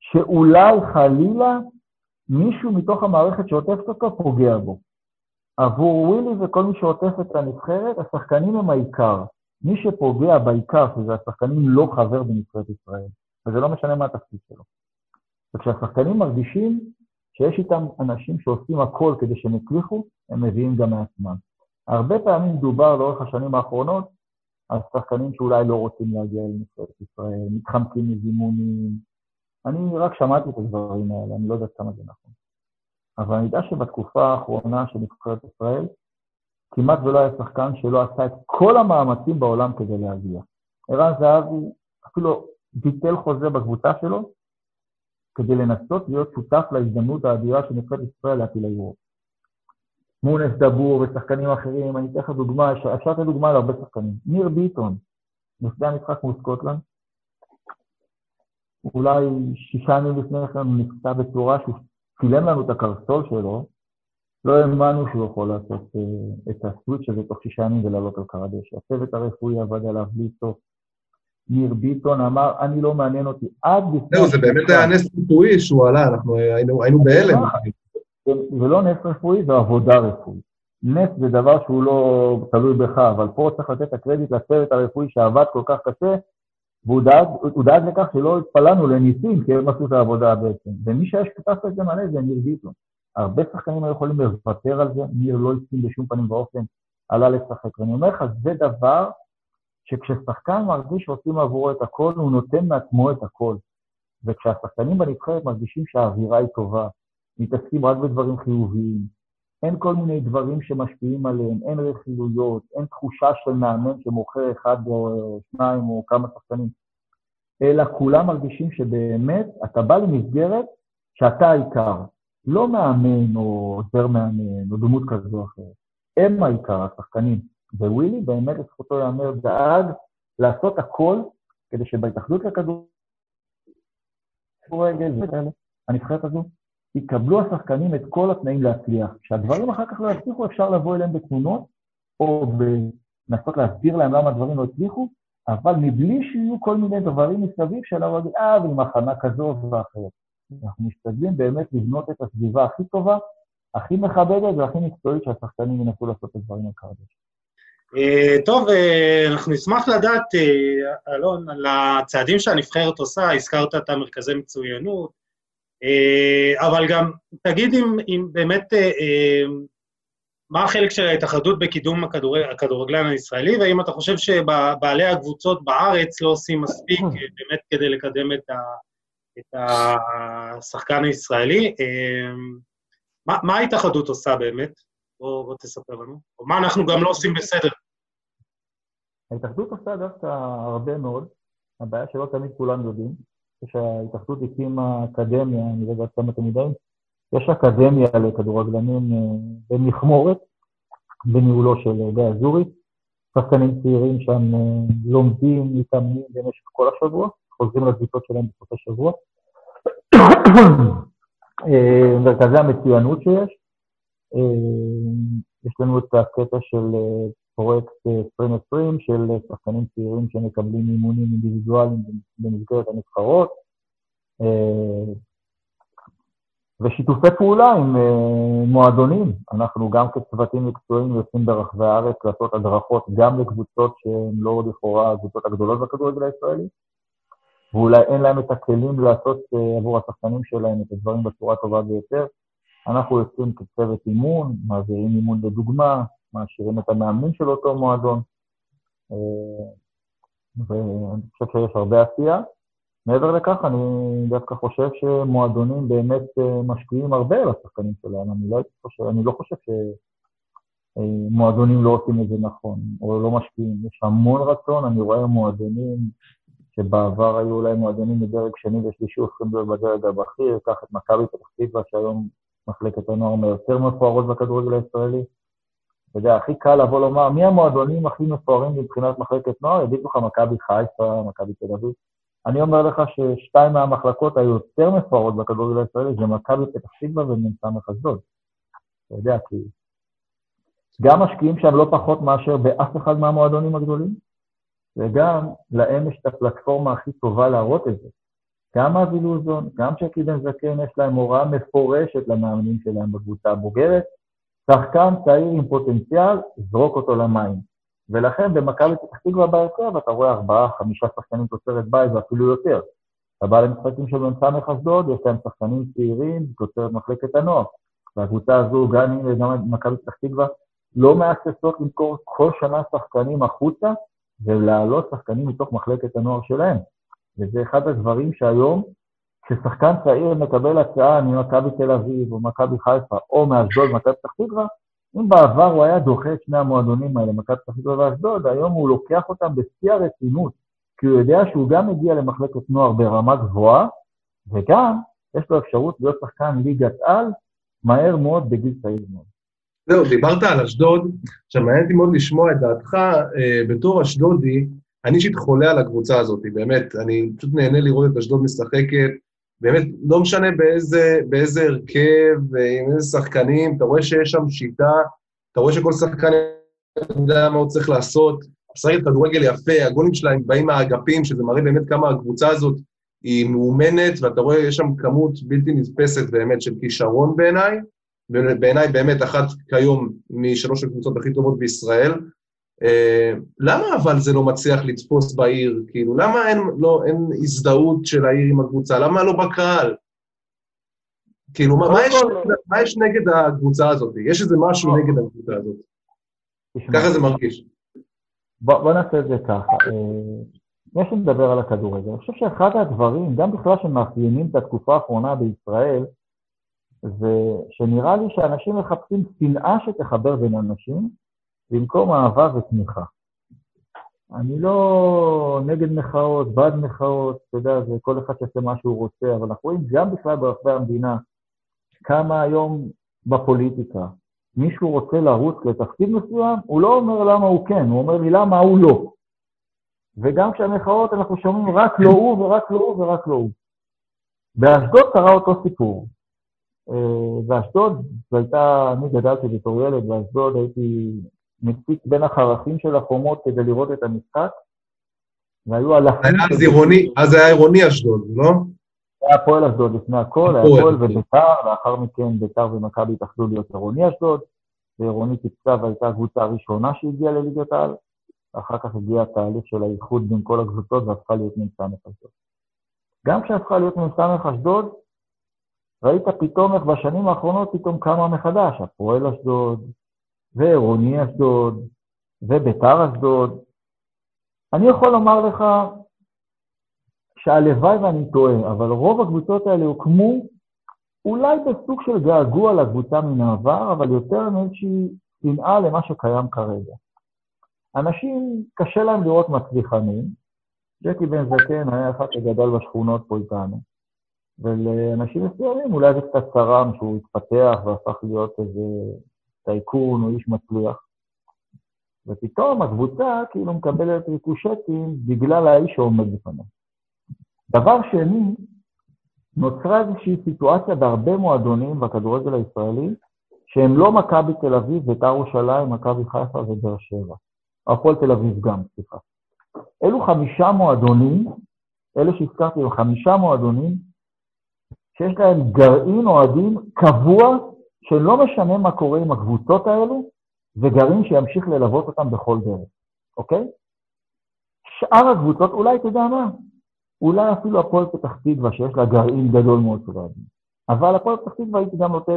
שאולי חלילה מישהו מתוך המערכת שעוטפת אותו פוגע בו. עבור ווילי וכל מי שעוטף את הנבחרת, השחקנים הם העיקר. מי שפוגע בעיקר, שזה השחקנים לא חבר בנבחרת ישראל, וזה לא משנה מה התפקיד שלו. וכשהשחקנים מרגישים שיש איתם אנשים שעושים הכל כדי שהם יצליחו, הם מביאים גם מעצמם. הרבה פעמים דובר לאורך השנים האחרונות על שחקנים שאולי לא רוצים להגיע לנבחרת ישראל, מתחמקים מזימונים. אני רק שמעתי את הדברים האלה, אני לא יודע כמה זה נכון. אבל אני יודע שבתקופה האחרונה של נבחרת ישראל, כמעט ולא היה שחקן שלא עשה את כל המאמצים בעולם כדי להגיע. ערן זהבי אפילו ביטל חוזה בקבוצה שלו כדי לנסות להיות שותף להזדמנות האדירה של נבחרת ישראל להפיל היורו. מונס דבור ושחקנים אחרים, אני אתן לך דוגמה, אפשר לתת דוגמה להרבה שחקנים. ניר ביטון, לפני המשחק מול סקוטלנד, אולי שישה ימים לפני כן הוא נפצע בצורה שהוא צילם לנו את הקרסול שלו, לא האמנו שהוא יכול לעשות uh, את הסוויץ' הזה תוך שישה ימים ולעלות על קר הדשא. הצוות הרפואי עבד עליו בלי סוף. ניר ביטון אמר, אני לא מעניין אותי עד לפני... זהו, זה באמת היה נס רפואי שהוא עלה, אנחנו היינו, היינו בהלם. זה לא נס רפואי, זו עבודה רפואית. נס זה דבר שהוא לא תלוי בך, אבל פה צריך לתת את הקרדיט לצוות הרפואי שעבד כל כך קשה, והוא דאג, דאג לכך שלא התפללנו לניסים, כי הם עשו את העבודה בעצם. ומי שהיה שותף לזה מלא זה ניר ביטון. הרבה שחקנים היו יכולים לוותר על זה, ניר לא הסכים בשום פנים ואופן, עלה לשחק. ואני אומר לך, זה דבר שכששחקן מרגיש שעושים עבורו את הכל, הוא נותן מעצמו את הכל. וכשהשחקנים בנבחרת מרגישים שהאווירה היא טובה, מתעסקים רק בדברים חיוביים, אין כל מיני דברים שמשפיעים עליהם, אין רכילויות, אין תחושה של מאמן שמוכר אחד או שניים או כמה שחקנים, אלא כולם מרגישים שבאמת אתה בא למסגרת שאתה העיקר, לא מאמן או עוזר מאמן או דמות כזו או אחרת. הם העיקר, השחקנים. ווילי באמת לזכותו ייאמר דאג לעשות הכל כדי שבהתאחדות לכדורגל, הנבחרת הזו, יקבלו השחקנים את כל התנאים להצליח. כשהדברים אחר כך לא יצליחו, אפשר לבוא אליהם בתמונות, או לנסות להסביר להם למה הדברים לא הצליחו, אבל מבלי שיהיו כל מיני דברים מסביב שלא להגיד, אה, ועם הכנה כזו ואחרת. אנחנו משתדלים באמת לבנות את הסביבה הכי טובה, הכי מכבדת והכי מקצועית שהשחקנים ינסו לעשות את הדברים על קרדש. אה, טוב, אה, אנחנו נשמח לדעת, אה, אלון, על הצעדים שהנבחרת עושה, הזכרת את המרכזי מצוינות, אבל גם תגיד אם, אם באמת, מה החלק של ההתאחדות בקידום הכדור, הכדורגלן הישראלי, והאם אתה חושב שבעלי הקבוצות בארץ לא עושים מספיק באמת כדי לקדם את, ה, את השחקן הישראלי? מה, מה ההתאחדות עושה באמת? בוא, בוא תספר לנו. או מה אנחנו גם לא עושים בסדר. ההתאחדות עושה דווקא הרבה מאוד. הבעיה שלא תמיד כולם יודעים, כשההתאחדות הקימה אקדמיה, אני לא יודע כמה אתם יודעים, יש אקדמיה לכדורגלנים אה, במכמורת, בניהולו של גיא אזורי. שחקנים צעירים שם אה, לומדים, מתאמנים במשך כל השבוע, חוזרים לקבוצות שלהם בסופי שבוע. אה, מרכזי המצוינות שיש. יש לנו את הקטע של פרויקט 2020 של שחקנים צעירים שמקבלים אימונים אינדיבידואליים במסגרת הנבחרות, ושיתופי פעולה עם מועדונים. אנחנו גם כצוותים מקצועיים יוצאים ברחבי הארץ לעשות הדרכות גם לקבוצות שהן לא לכאורה הקבוצות הגדולות בכדורגל הישראלי, ואולי אין להם את הכלים לעשות עבור השחקנים שלהם את הדברים בצורה הטובה ביותר. אנחנו יוצאים כצוות אימון, מעבירים אימון לדוגמה, מעשירים את המאמנים של אותו מועדון, אה, ואני חושב שיש הרבה עשייה. מעבר לכך, אני דווקא חושב שמועדונים באמת אה, משקיעים הרבה על השחקנים שלהם. אני לא, חושב, אני לא חושב שמועדונים לא עושים את זה נכון, או לא משקיעים. יש המון רצון, אני רואה מועדונים שבעבר היו להם מועדונים מדרג שני ושלישי, הופכים להיות בדרג הבכיר, קח את מכבי פתח תקווה, שהיום מחלקת הנוער מיותר מפוארות בכדורגל הישראלי. אתה יודע, הכי קל לבוא לומר, מי המועדונים הכי מפוארים מבחינת מחלקת נוער? יגידו לך מכבי חיפה, מכבי תל אביב. אני אומר לך ששתיים מהמחלקות היותר מפוארות בכדורגל הישראלי זה מכבי פתח תקווה ומ"ס אשדוד. אתה יודע, כי גם משקיעים שם לא פחות מאשר באף אחד מהמועדונים הגדולים, וגם להם יש את הפלטפורמה הכי טובה להראות את זה. גם אבי לוזון, גם שקי בן זקן, יש להם הוראה מפורשת למאמנים שלהם בקבוצה הבוגרת, שחקן צעיר עם פוטנציאל, זרוק אותו למים. ולכן במכבי פתח תקווה בהרכב אתה רואה ארבעה, חמישה שחקנים תוצרת בית ואפילו יותר. אתה בא למשחקים של מ"ס אשדוד, יש להם שחקנים צעירים, תוצרת מחלקת הנוער. והקבוצה הזו, גם אם וגם מכבי פתח תקווה, לא מהססות למכור כל שנה שחקנים החוצה ולהעלות שחקנים מתוך מחלקת הנוער שלהם. וזה אחד הדברים שהיום כששחקן צעיר מקבל הצעה ממכבי תל אביב, או מכבי חיפה, או מאשדוד, מכבי פתח תקווה, אם בעבר הוא היה דוחה את שני המועדונים האלה, מכבי פתח תקווה ואשדוד, היום הוא לוקח אותם בשיא הרצינות, כי הוא יודע שהוא גם מגיע למחלקת נוער ברמה גבוהה, וגם יש לו אפשרות להיות שחקן ליגת על מהר מאוד בגיל צעיר מאוד. זהו, דיברת על אשדוד, עכשיו מעניין אותי מאוד לשמוע את דעתך אה, בתור אשדודי, אני אישית חולה על הקבוצה הזאת, באמת, אני פשוט נהנה לראות את אשדוד משחקת, באמת, לא משנה באיזה, באיזה הרכב, עם איזה שחקנים, אתה רואה שיש שם שיטה, אתה רואה שכל שחקן יודע מה הוא צריך לעשות, משחקת כדורגל יפה, הגולים שלהם באים מהאגפים, שזה מראה באמת כמה הקבוצה הזאת היא מאומנת, ואתה רואה, יש שם כמות בלתי נתפסת באמת של כישרון בעיניי, ובעיניי באמת אחת כיום משלוש הקבוצות הכי טובות בישראל, למה אבל זה לא מצליח לתפוס בעיר? כאילו, למה אין, לא, אין הזדהות של העיר עם הקבוצה? למה לא בקהל? כאילו, מה, מה, יש, מה יש נגד הקבוצה הזאת? יש איזה משהו נגד הקבוצה הזאת. ככה זה מרגיש. בוא, בוא נעשה את זה ככה. אה, לפני שנדבר על הכדורגל, אני חושב שאחד הדברים, גם בכלל שמאפיינים את התקופה האחרונה בישראל, זה שנראה לי שאנשים מחפשים שנאה שתחבר בין אנשים, במקום אהבה ותמיכה. אני לא נגד מחאות, בעד מחאות, אתה יודע, זה כל אחד שיעשה מה שהוא רוצה, אבל אנחנו רואים גם בכלל ברחבי המדינה, כמה היום בפוליטיקה, מישהו רוצה לרוץ לתפקיד מסוים, הוא לא אומר למה הוא כן, הוא אומר לי למה הוא לא. וגם כשהמחאות אנחנו שומעים רק לא הוא ורק לא הוא ורק לא הוא. באשדוד קרה אותו סיפור. אה, באשדוד, זו הייתה, אני גדלתי בתור ילד, באשדוד הייתי מציץ בין החרכים של החומות כדי לראות את המשחק, והיו אלפים... אז עירוני, אז היה עירוני אשדוד, לא? היה הפועל אשדוד לפני הכל, היה הפועל וביתר, לאחר מכן ביתר ומכבי התאחדו להיות עירוני אשדוד, ועירוני תקצב הייתה הקבוצה הראשונה שהגיעה לליגת העל, ואחר כך הגיע התהליך של האיחוד בין כל הקבוצות והפכה להיות מ"ס אשדוד. גם כשהפכה להיות מ"ס אשדוד, ראית פתאום איך בשנים האחרונות פתאום קמה מחדש, הפועל אשדוד, ועירוני אשדוד, וביתר אשדוד. אני יכול לומר לך שהלוואי ואני טועה, אבל רוב הקבוצות האלה הוקמו אולי בסוג של געגוע לקבוצה מן העבר, אבל יותר מאיזושהי שנאה למה שקיים כרגע. אנשים, קשה להם לראות מצליחנים. ג'קי בן זקן היה אחד שגדל בשכונות פה איתנו. ולאנשים מסוימים אולי זה קצת צרם שהוא התפתח והפך להיות איזה טייקון או איש מצליח. ופתאום הקבוצה כאילו מקבלת ריקושטים בגלל האיש שעומד בפניו. דבר שני, נוצרה איזושהי סיטואציה בהרבה מועדונים בכדורגל הישראלי, שהם לא מכבי תל אביב, בית"ר ירושלים, מכבי חיפה ובאר שבע. הפועל תל אביב גם, סליחה. אלו חמישה מועדונים, אלה שהזכרתי הם חמישה מועדונים, שיש להם גרעין אוהדים קבוע, שלא משנה מה קורה עם הקבוצות האלו, זה גרעין שימשיך ללוות אותם בכל דרך, אוקיי? שאר הקבוצות, אולי, אתה יודע מה? אולי אפילו הפועל פתח תקווה, שיש לה גרעין גדול מאוד של אוהדים. אבל הפועל פתח תקווה הייתי גם נוטה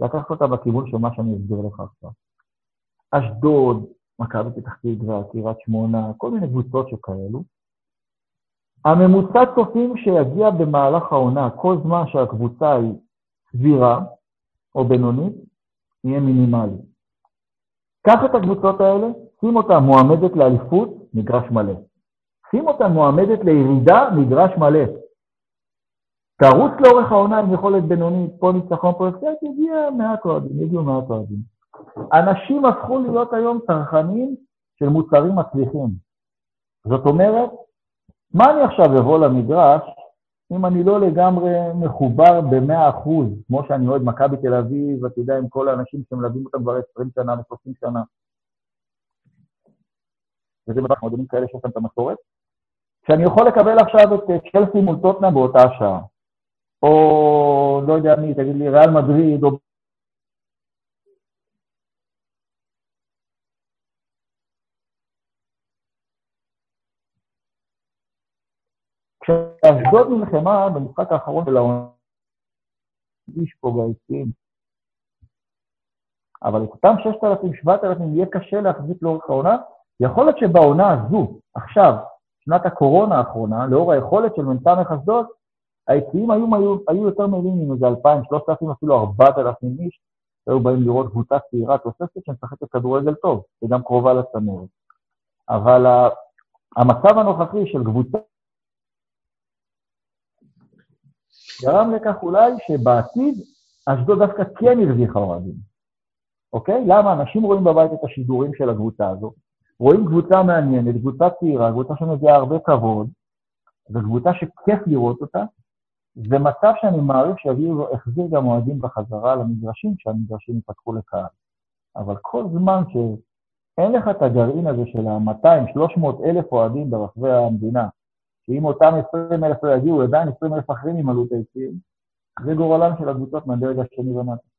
לקחת אותה בכיוון של מה שאני אסביר לך עכשיו. אשדוד, מכבי פתח תקווה, קריית שמונה, כל מיני קבוצות שכאלו. הממוצע צופים שיגיע במהלך העונה, כל זמן שהקבוצה היא סבירה או בינונית, יהיה מינימלי. קח את הקבוצות האלה, שים אותה מועמדת לאליפות, מגרש מלא. שים אותה מועמדת לירידה, מגרש מלא. תרוץ לאורך העונה עם יכולת בינונית, פה ניצחון, פה יגיע מעט אוהדים, יגיעו מעט אוהדים. אנשים הפכו להיות היום צרכנים של מוצרים מצליחים. זאת אומרת, מה אני עכשיו אבוא למגרש אם אני לא לגמרי מחובר ב-100%, כמו שאני אוהד מכבי תל אביב, אתה יודע, עם כל האנשים שמלווים אותם כבר 20 שנה ו-30 שנה. וזה בטח מועדונים כאלה שיש להם את המסורת. שאני יכול לקבל עכשיו את צ'לסי מול טוטנה באותה שעה, או לא יודע מי, תגיד לי, ריאל מדריד, או כשאשדוד נלחמה במשחק האחרון של העונה, איש פה ביציעים. אבל את אותם 6,000, 7,000 יהיה קשה להחזיק לאורך העונה. יכול להיות שבעונה הזו, עכשיו, שנת הקורונה האחרונה, לאור היכולת של מ"ס אשדוד, היציעים היו, היו, היו יותר מלאים עם איזה 2,000, 3,000, אפילו 4,000 איש, שהיו באים לראות קבוצה צעירה תוססת שמשחקת כדורגל טוב, וגם קרובה לצמרת. אבל המצב הנוכחי של קבוצה גרם לכך אולי שבעתיד אשדוד דווקא כן הרוויחה אוהדים, אוקיי? למה? אנשים רואים בבית את השידורים של הקבוצה הזו, רואים קבוצה מעניינת, קבוצה צעירה, קבוצה שמביאה הרבה כבוד, זו קבוצה שכיף לראות אותה, זה מצב שאני מעריך שיחזיר גם אוהדים בחזרה למגרשים, כשהמגרשים יפתחו לקהל. אבל כל זמן שאין לך את הגרעין הזה של ה-200-300 אלף אוהדים ברחבי המדינה, שאם אותם 20 אלף לא יגיעו, עדיין 20 אלף אחרים ימלאו את היציעים, זה גורלם של הקבוצות מהדרג השני ומטה.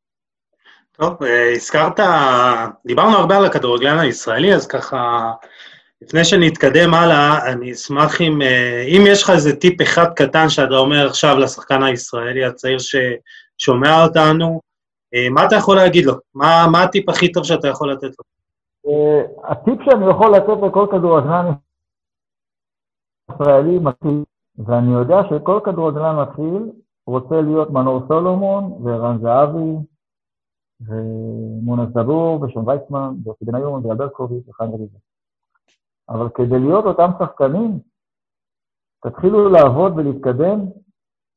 טוב, אה, הזכרת, דיברנו הרבה על הכדורגלן הישראלי, אז ככה, לפני שנתקדם הלאה, אני אשמח אם, אה, אם יש לך איזה טיפ אחד קטן שאתה אומר עכשיו לשחקן הישראלי הצעיר ששומע אותנו, אה, מה אתה יכול להגיד לו? מה, מה הטיפ הכי טוב שאתה יכול לתת לו? הטיפ שאני יכול לתת לכל כדורגלן ישראלי מתחיל, ואני יודע שכל כדורגלן מתחיל רוצה להיות מנור סולומון וערן זהבי ומונה סבור ושון ויצמן ויוסי בניון ואלברקוביץ' וחיים רביזה. אבל כדי להיות אותם שחקנים, תתחילו לעבוד ולהתקדם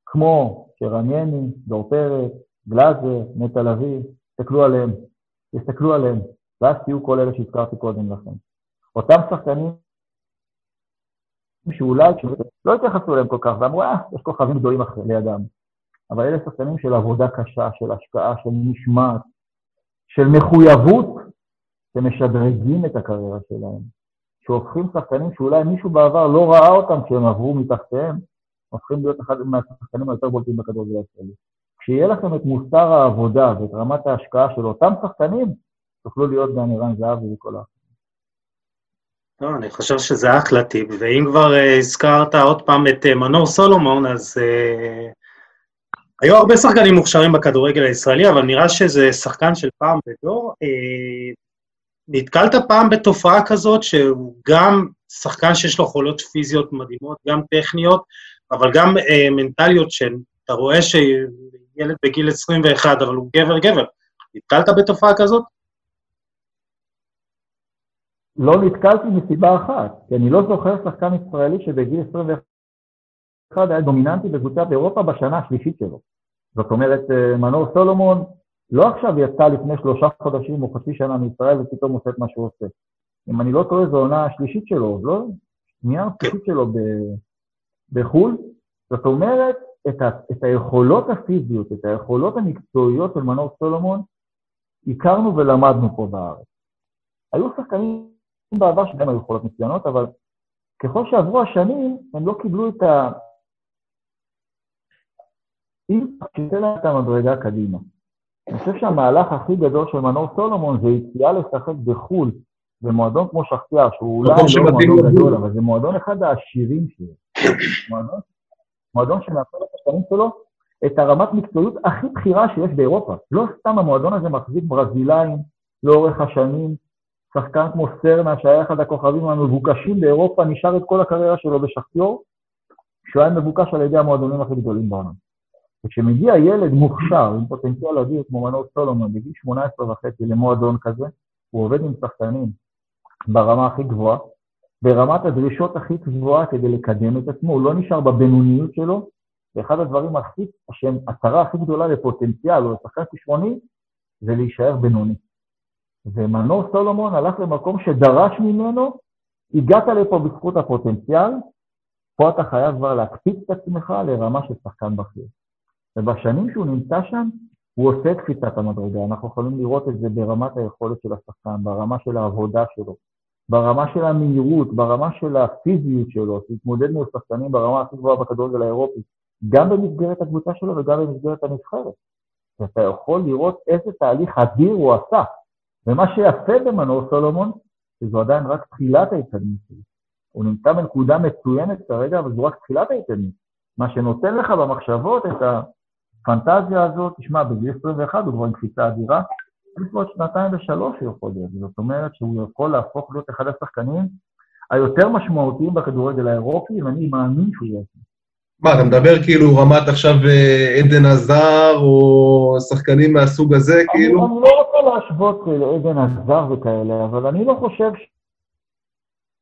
כמו שרנייני, דור פרץ, גלאזר, נטע לביא, תסתכלו עליהם, תסתכלו עליהם, ואז תהיו כל אלה שהזכרתי קודם לכן. אותם שחקנים שאולי לא התייחסו אליהם כל כך, ואמרו, אה, יש כוכבים גדולים לידם. אבל אלה שחקנים של עבודה קשה, של השקעה, של משמעת, של מחויבות, שמשדרגים את הקריירה שלהם. שהופכים שחקנים שאולי מישהו בעבר לא ראה אותם כשהם עברו מתחתיהם, הופכים להיות אחד מהשחקנים היותר בולטים בכדורגל הישראלי. כשיהיה לכם את מוסר העבודה ואת רמת ההשקעה של אותם שחקנים, תוכלו להיות גם ערן זהבי וכל האחרים. לא, אני חושב שזה אחלה טיפ, ואם כבר uh, הזכרת עוד פעם את uh, מנור סולומון, אז uh, היו הרבה שחקנים מוכשרים בכדורגל הישראלי, אבל נראה שזה שחקן של פעם בדור. Uh, נתקלת פעם בתופעה כזאת שהוא גם שחקן שיש לו יכולות פיזיות מדהימות, גם טכניות, אבל גם uh, מנטליות שאתה רואה שילד בגיל 21, אבל הוא גבר-גבר. נתקלת בתופעה כזאת? לא נתקלתי מסיבה אחת, כי אני לא זוכר שחקן ישראלי שבגיל 21 היה דומיננטי בקבוצת אירופה בשנה השלישית שלו. זאת אומרת, אה, מנור סולומון לא עכשיו יצא לפני שלושה חודשים או חצי שנה מישראל ופתאום עושה את מה שהוא עושה. אם אני לא טועה, זו העונה השלישית שלו, לא? שנייה השלישית שלו בחו"ל. זאת אומרת, את, ה, את היכולות הפיזיות, את היכולות המקצועיות של מנור סולומון, הכרנו ולמדנו פה בארץ. היו שחקנים בעבר שגם היו יכולות מצוינות, אבל ככל שעברו השנים, הם לא קיבלו את ה... אם תצא להם את המדרגה קדימה. אני חושב שהמהלך הכי גדול של מנור סולומון זה יציאה לשחק בחו"ל, במועדון כמו שחטיאר, שהוא אולי לא מועדון גדול, אבל זה מועדון אחד העשירים שלו. מועדון, מועדון שמאפשר לשחקנים שלו את הרמת מקצועיות הכי בכירה שיש באירופה. לא סתם המועדון הזה מחזיק ברזילאים לאורך השנים, שחקן כמו סרנה, שהיה אחד הכוכבים המבוקשים באירופה, נשאר את כל הקריירה שלו בשחטיור, שהוא היה מבוקש על ידי המועדונים הכי גדולים בעולם. וכשמגיע ילד מוכשר, עם פוטנציאל אדיר כמו מנור סולומון, בגיל 18 וחצי למועדון כזה, הוא עובד עם שחקנים ברמה הכי גבוהה, ברמת הדרישות הכי גבוהה כדי לקדם את עצמו, הוא לא נשאר בבינוניות שלו, ואחד הדברים הכי, שהם הצהרה הכי גדולה לפוטנציאל או לשחקן כישרוני, זה להישאר בינוני. ומנור סולומון הלך למקום שדרש ממנו, הגעת לפה בזכות הפוטנציאל, פה אתה חייב כבר להקפיץ את עצמך לרמה של שחקן בכיר. ובשנים שהוא נמצא שם, הוא עושה את קפיצת המדרגה. אנחנו יכולים לראות את זה ברמת היכולת של השחקן, ברמה של העבודה שלו, ברמה של המהירות, ברמה של הפיזיות שלו, שהתמודד מול שחקנים ברמה הכי גבוהה בכדורגל האירופי, גם במסגרת הקבוצה שלו וגם במסגרת הנבחרת. ואתה יכול לראות איזה תהליך אדיר הוא עשה. ומה שיפה במנור סולומון, שזו עדיין רק תחילת ההתקדמות שלו. הוא נמצא בנקודה מצוינת כרגע, אבל זו רק תחילת ההתקדמות. מה שנותן לך במחשבות את הפנטזיה הזאת, תשמע, בגיל 21 הוא כבר עם קפיצה אדירה, יש עוד שנתיים ושלוש הוא יכול להיות. זאת אומרת שהוא יכול להפוך להיות אחד השחקנים היותר משמעותיים בכדורגל האירופי, ואני מאמין שהוא יהיה. מה, אתה מדבר כאילו רמת עכשיו אה, עדן עזר, או שחקנים מהסוג הזה, כאילו? אני לא רוצה להשוות לעדן עזר וכאלה, אבל אני לא חושב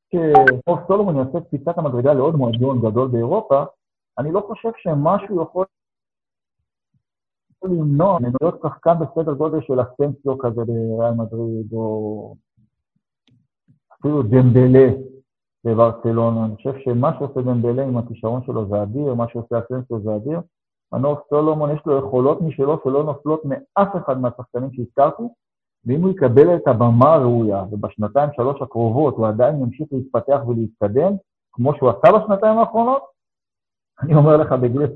שפול סולומון יעשה קפיצת המדרגה לעוד מועדון גדול באירופה, אני לא חושב שמשהו יכול למנוע ממנו להיות שחקן בסדר גודל של אסנסיו כזה בריאל מדריד, או אפילו דמבלה בברצלונה. אני חושב שמה שעושה דמבלה עם הכישרון שלו זה אדיר, מה שעושה אסנסיו זה אדיר. מנור סולומון יש לו יכולות משלו שלא נופלות מאף אחד מהשחקנים שהזכרתי, ואם הוא יקבל את הבמה הראויה, ובשנתיים, שלוש הקרובות הוא עדיין ימשיך להתפתח ולהתקדם, כמו שהוא עשה בשנתיים האחרונות, אני אומר לך, בגיל 24-25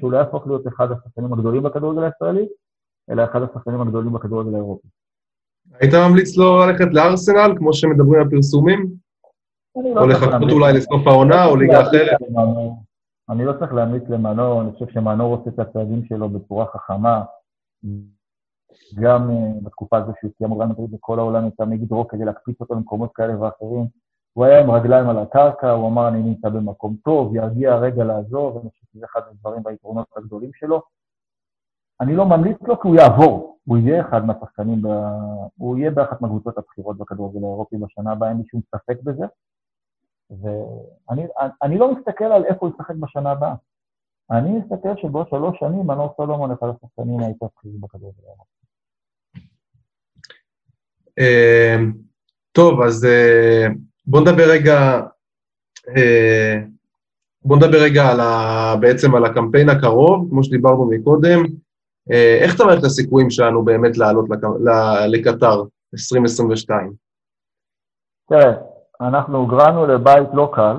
הוא לא יהפוך להיות אחד השחקנים הגדולים בכדורגל הישראלי, אלא אחד השחקנים הגדולים בכדורגל האירופי. היית ממליץ לו ללכת לארסנל, כמו שמדברים על פרסומים? לא או לחכות אולי לסוף העונה, או ליגה אחרת? אני לא צריך להמליץ למנור, אני חושב שמנור עושה את הצעדים שלו בצורה חכמה. גם uh, בתקופה הזו שהוא סיים מוגן מדריד בכל העולם, את המגדרו כדי להקפיץ אותו למקומות כאלה ואחרים. הוא היה עם רגליים על הקרקע, הוא אמר, אני נמצא במקום טוב, יגיע הרגע לעזוב, אני חושב שזה אחד הדברים והיתרונות הגדולים שלו. אני לא ממליץ לו כי הוא יעבור, הוא יהיה אחד מהשחקנים, ב... הוא יהיה באחת מהקבוצות הבכירות בכדורגל האירופי בשנה הבאה, אין לי שום ספק בזה. ואני לא מסתכל על איפה הוא ישחק בשנה הבאה. אני מסתכל שבעוד שלוש שנים מנור סולומון אחד השחקנים היותר בכירים בכדורגל האירופי. אמ, טוב, אז אה, בוא נדבר רגע, אה, בוא נדבר רגע על ה, בעצם על הקמפיין הקרוב, כמו שדיברנו מקודם. אה, איך אתה מערכת הסיכויים שלנו באמת לעלות לקטר 2022? תראה, אנחנו הוגרנו לבית לא קל,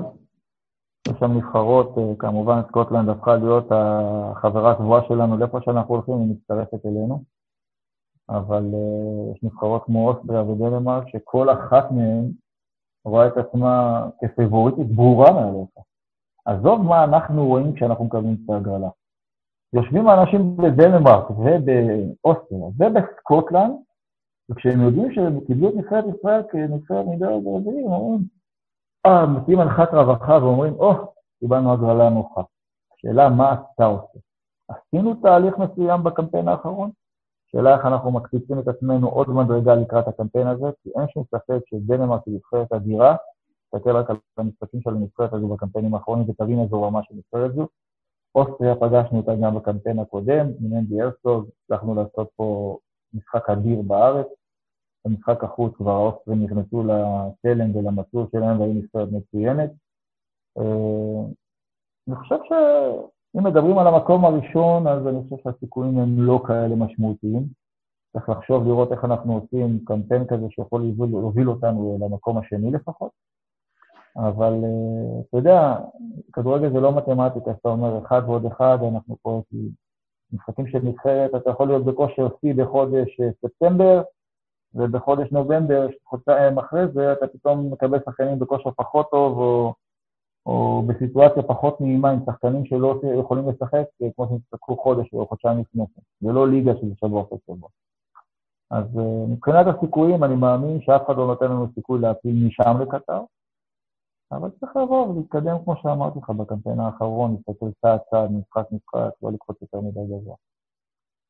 יש שם נבחרות, כמובן סקוטלנד הפכה להיות החברה הקבועה שלנו, לאיפה שאנחנו הולכים, היא מצטרפת אלינו. אבל uh, יש נבחרות כמו אוסטריה ודנמרק, שכל אחת מהן רואה את עצמה כפיבוריטית ברורה מעליך. עזוב מה אנחנו רואים כשאנחנו מקבלים את ההגרלה. יושבים האנשים בדנמרק ובאוסטריה ובסקוטלנד, וכשהם יודעים שהם קיבלו את נבחרת ישראל כנבחרת מדרג רביעי, הם אומרים, אה, מציעים הנחת רווחה ואומרים, או, קיבלנו הגרלה נוחה. השאלה, מה אתה עושה? עשינו תהליך מסוים בקמפיין האחרון? שאלה איך אנחנו מקפיצים את עצמנו עוד מדרגה לקראת הקמפיין הזה, כי אין שום ספק שדנמרק היא נבחרת אדירה, תסתכל רק על המשחקים של הנבחרת הזו בקמפיינים האחרונים ותבין איזו רמה של נבחרת זו. אוסטריה פגשנו אותה גם בקמפיין הקודם, עם אנדי הרצוג, הצלחנו לעשות פה משחק אדיר בארץ. במשחק החוץ כבר האוסטרים נכנסו לתלם ולמסלול שלהם והיו נבחרת מצוינת. אה, אני חושב ש... אם מדברים על המקום הראשון, אז אני חושב שהסיכויים הם לא כאלה משמעותיים. צריך לחשוב, לראות איך אנחנו עושים קמפיין כזה שיכול להוביל אותנו למקום השני לפחות. אבל אה, אתה יודע, כדורגל זה לא מתמטיקה, אתה אומר אחד ועוד אחד, אנחנו פה, כי משחקים של נבחרת, אתה יכול להיות בכושר שיא בחודש אה, ספטמבר, ובחודש נובמבר, חודשיים אחרי זה, אתה פתאום מקבל שחקנים בכושר פחות טוב, או או בסיטואציה פחות נעימה עם שחקנים שלא יכולים לשחק, כמו שהם ישחקו חודש או חודשיים לפני זה. זה לא ליגה של שבוע אחרי שבוע. אז אה, מבחינת הסיכויים, אני מאמין שאף אחד לא נותן לנו סיכוי להפיל משם לקטר, אבל צריך לבוא ולהתקדם, כמו שאמרתי לך בקמפיין האחרון, להסתכל צעד צעד, משחק משחק, לא לקפוץ יותר מדי גבוה.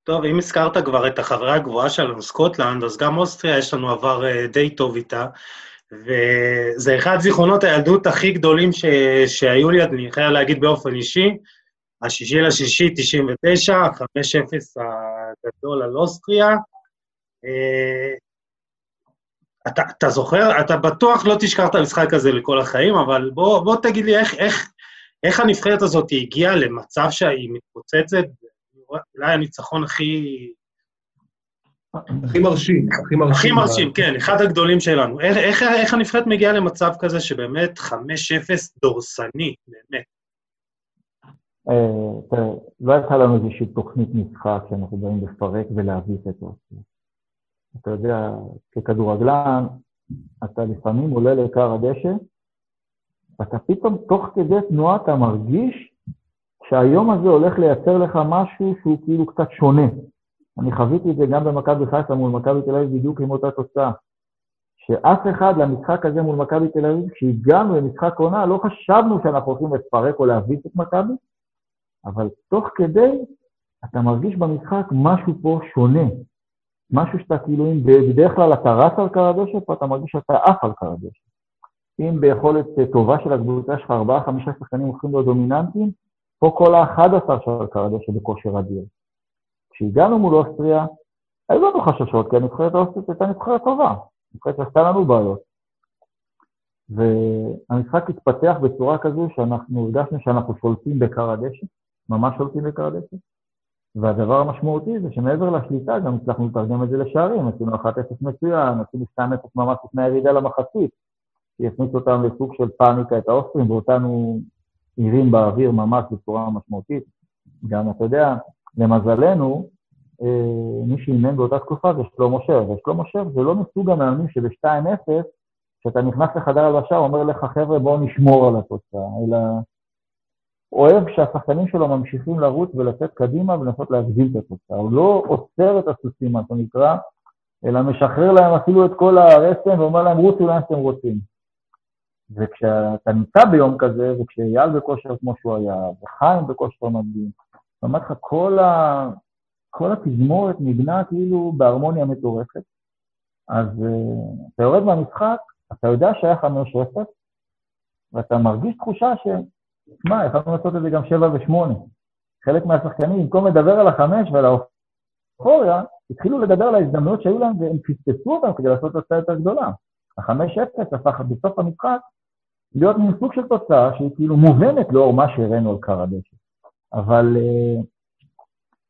טוב, אם הזכרת כבר את החברה הגבוהה שלנו, סקוטלנד, אז גם אוסטריה, יש לנו עבר אה, די טוב איתה. וזה אחד זיכרונות הילדות הכי גדולים ש... שהיו לי, אני חייב להגיד באופן אישי, השישי לשישי, 99, 5-0 הגדול על אוסטריה. אה, אתה, אתה זוכר, אתה בטוח לא תשכח את המשחק הזה לכל החיים, אבל בוא, בוא תגיד לי איך, איך, איך הנבחרת הזאת הגיעה למצב שהיא מתפוצצת, אולי הניצחון הכי הכי מרשים, הכי מרשים. הכי מרשים, כן, אחד הגדולים שלנו. איך, איך, איך הנבחרת מגיעה למצב כזה שבאמת 5-0 דורסני, באמת? אה, תראה, לא הייתה לנו איזושהי תוכנית משחק שאנחנו באים לפרק ולהביס את זה. אתה יודע, ככדורגלן, אתה לפעמים עולה לעיקר הדשא, ואתה פתאום, תוך כדי תנועה, אתה מרגיש שהיום הזה הולך לייצר לך משהו שהוא כאילו קצת שונה. אני חוויתי את זה גם במכבי חיפה מול מכבי תל אביב בדיוק עם אותה תוצאה. שאף אחד למשחק הזה מול מכבי תל אביב, כשהגענו למשחק עונה, לא חשבנו שאנחנו הולכים לפרק או להביס את מכבי, אבל תוך כדי אתה מרגיש במשחק משהו פה שונה. משהו שאתה כאילו, אם בדרך כלל אתה רץ על קר הדשא, פה אתה מרגיש שאתה עף על קר הדשא. אם ביכולת טובה של הקבוצה שלך, ארבעה-חמישה שחקנים הולכים להיות דומיננטיים, פה כל ה-11 של קר הדשא בכושר אדיר. כשהגענו מול אוסטריה, היו לנו חששות, כי הנבחרת האוסטרית הייתה נבחרת טובה, נבחרת שעשתה לנו בעיות. והמשחק התפתח בצורה כזו שאנחנו הרגשנו שאנחנו שולטים בקר הדשא, ממש שולטים בקר הדשא. והדבר המשמעותי זה שמעבר לשליטה גם הצלחנו לתרגם את זה לשערים, עשינו 1-0 מצוין, עשינו 2-0 ממש לפני הירידה למחצית, שהכניס אותם לסוג של פאניקה את האוסטרים, ואותנו עירים באוויר ממש בצורה משמעותית. גם, אתה יודע, למזלנו, אה, מי שאימן באותה תקופה זה שלמה שר, ושלמה שר זה לא מסוג המאמנים שב-2-0, כשאתה נכנס לחדר הלבשה, אומר לך, חבר'ה, בואו נשמור על התוצאה, אלא אוהב שהשחקנים שלו ממשיכים לרוץ ולצאת קדימה ולנסות להגדיל את התוצאה. הוא לא עוצר את הסוסים, מה שנקרא, אלא משחרר להם אפילו את כל הרסן ואומר להם, רוצו לאן שאתם רוצים. וכשאתה נמצא ביום כזה, וכשאייל בכושר כמו שהוא היה, וחיים בכושר מדהים, אומרת לך, כל, ה... כל התזמורת נבנה כאילו בהרמוניה מטורפת. אז uh, אתה יורד מהמשחק, אתה יודע שהיה 5-0, ואתה מרגיש תחושה ש... שמע, יכולנו לעשות את זה גם 7 ו-8. חלק מהשחקנים, במקום לדבר על החמש ועל האופוריה, התחילו לדבר על ההזדמנויות שהיו להם והם פספסו אותם כדי לעשות תוצאה יותר גדולה. החמש אפס הפך בסוף המשחק להיות מין סוג של תוצאה שהיא כאילו מובנת לאור מה שהראינו על קר הדשא. אבל uh,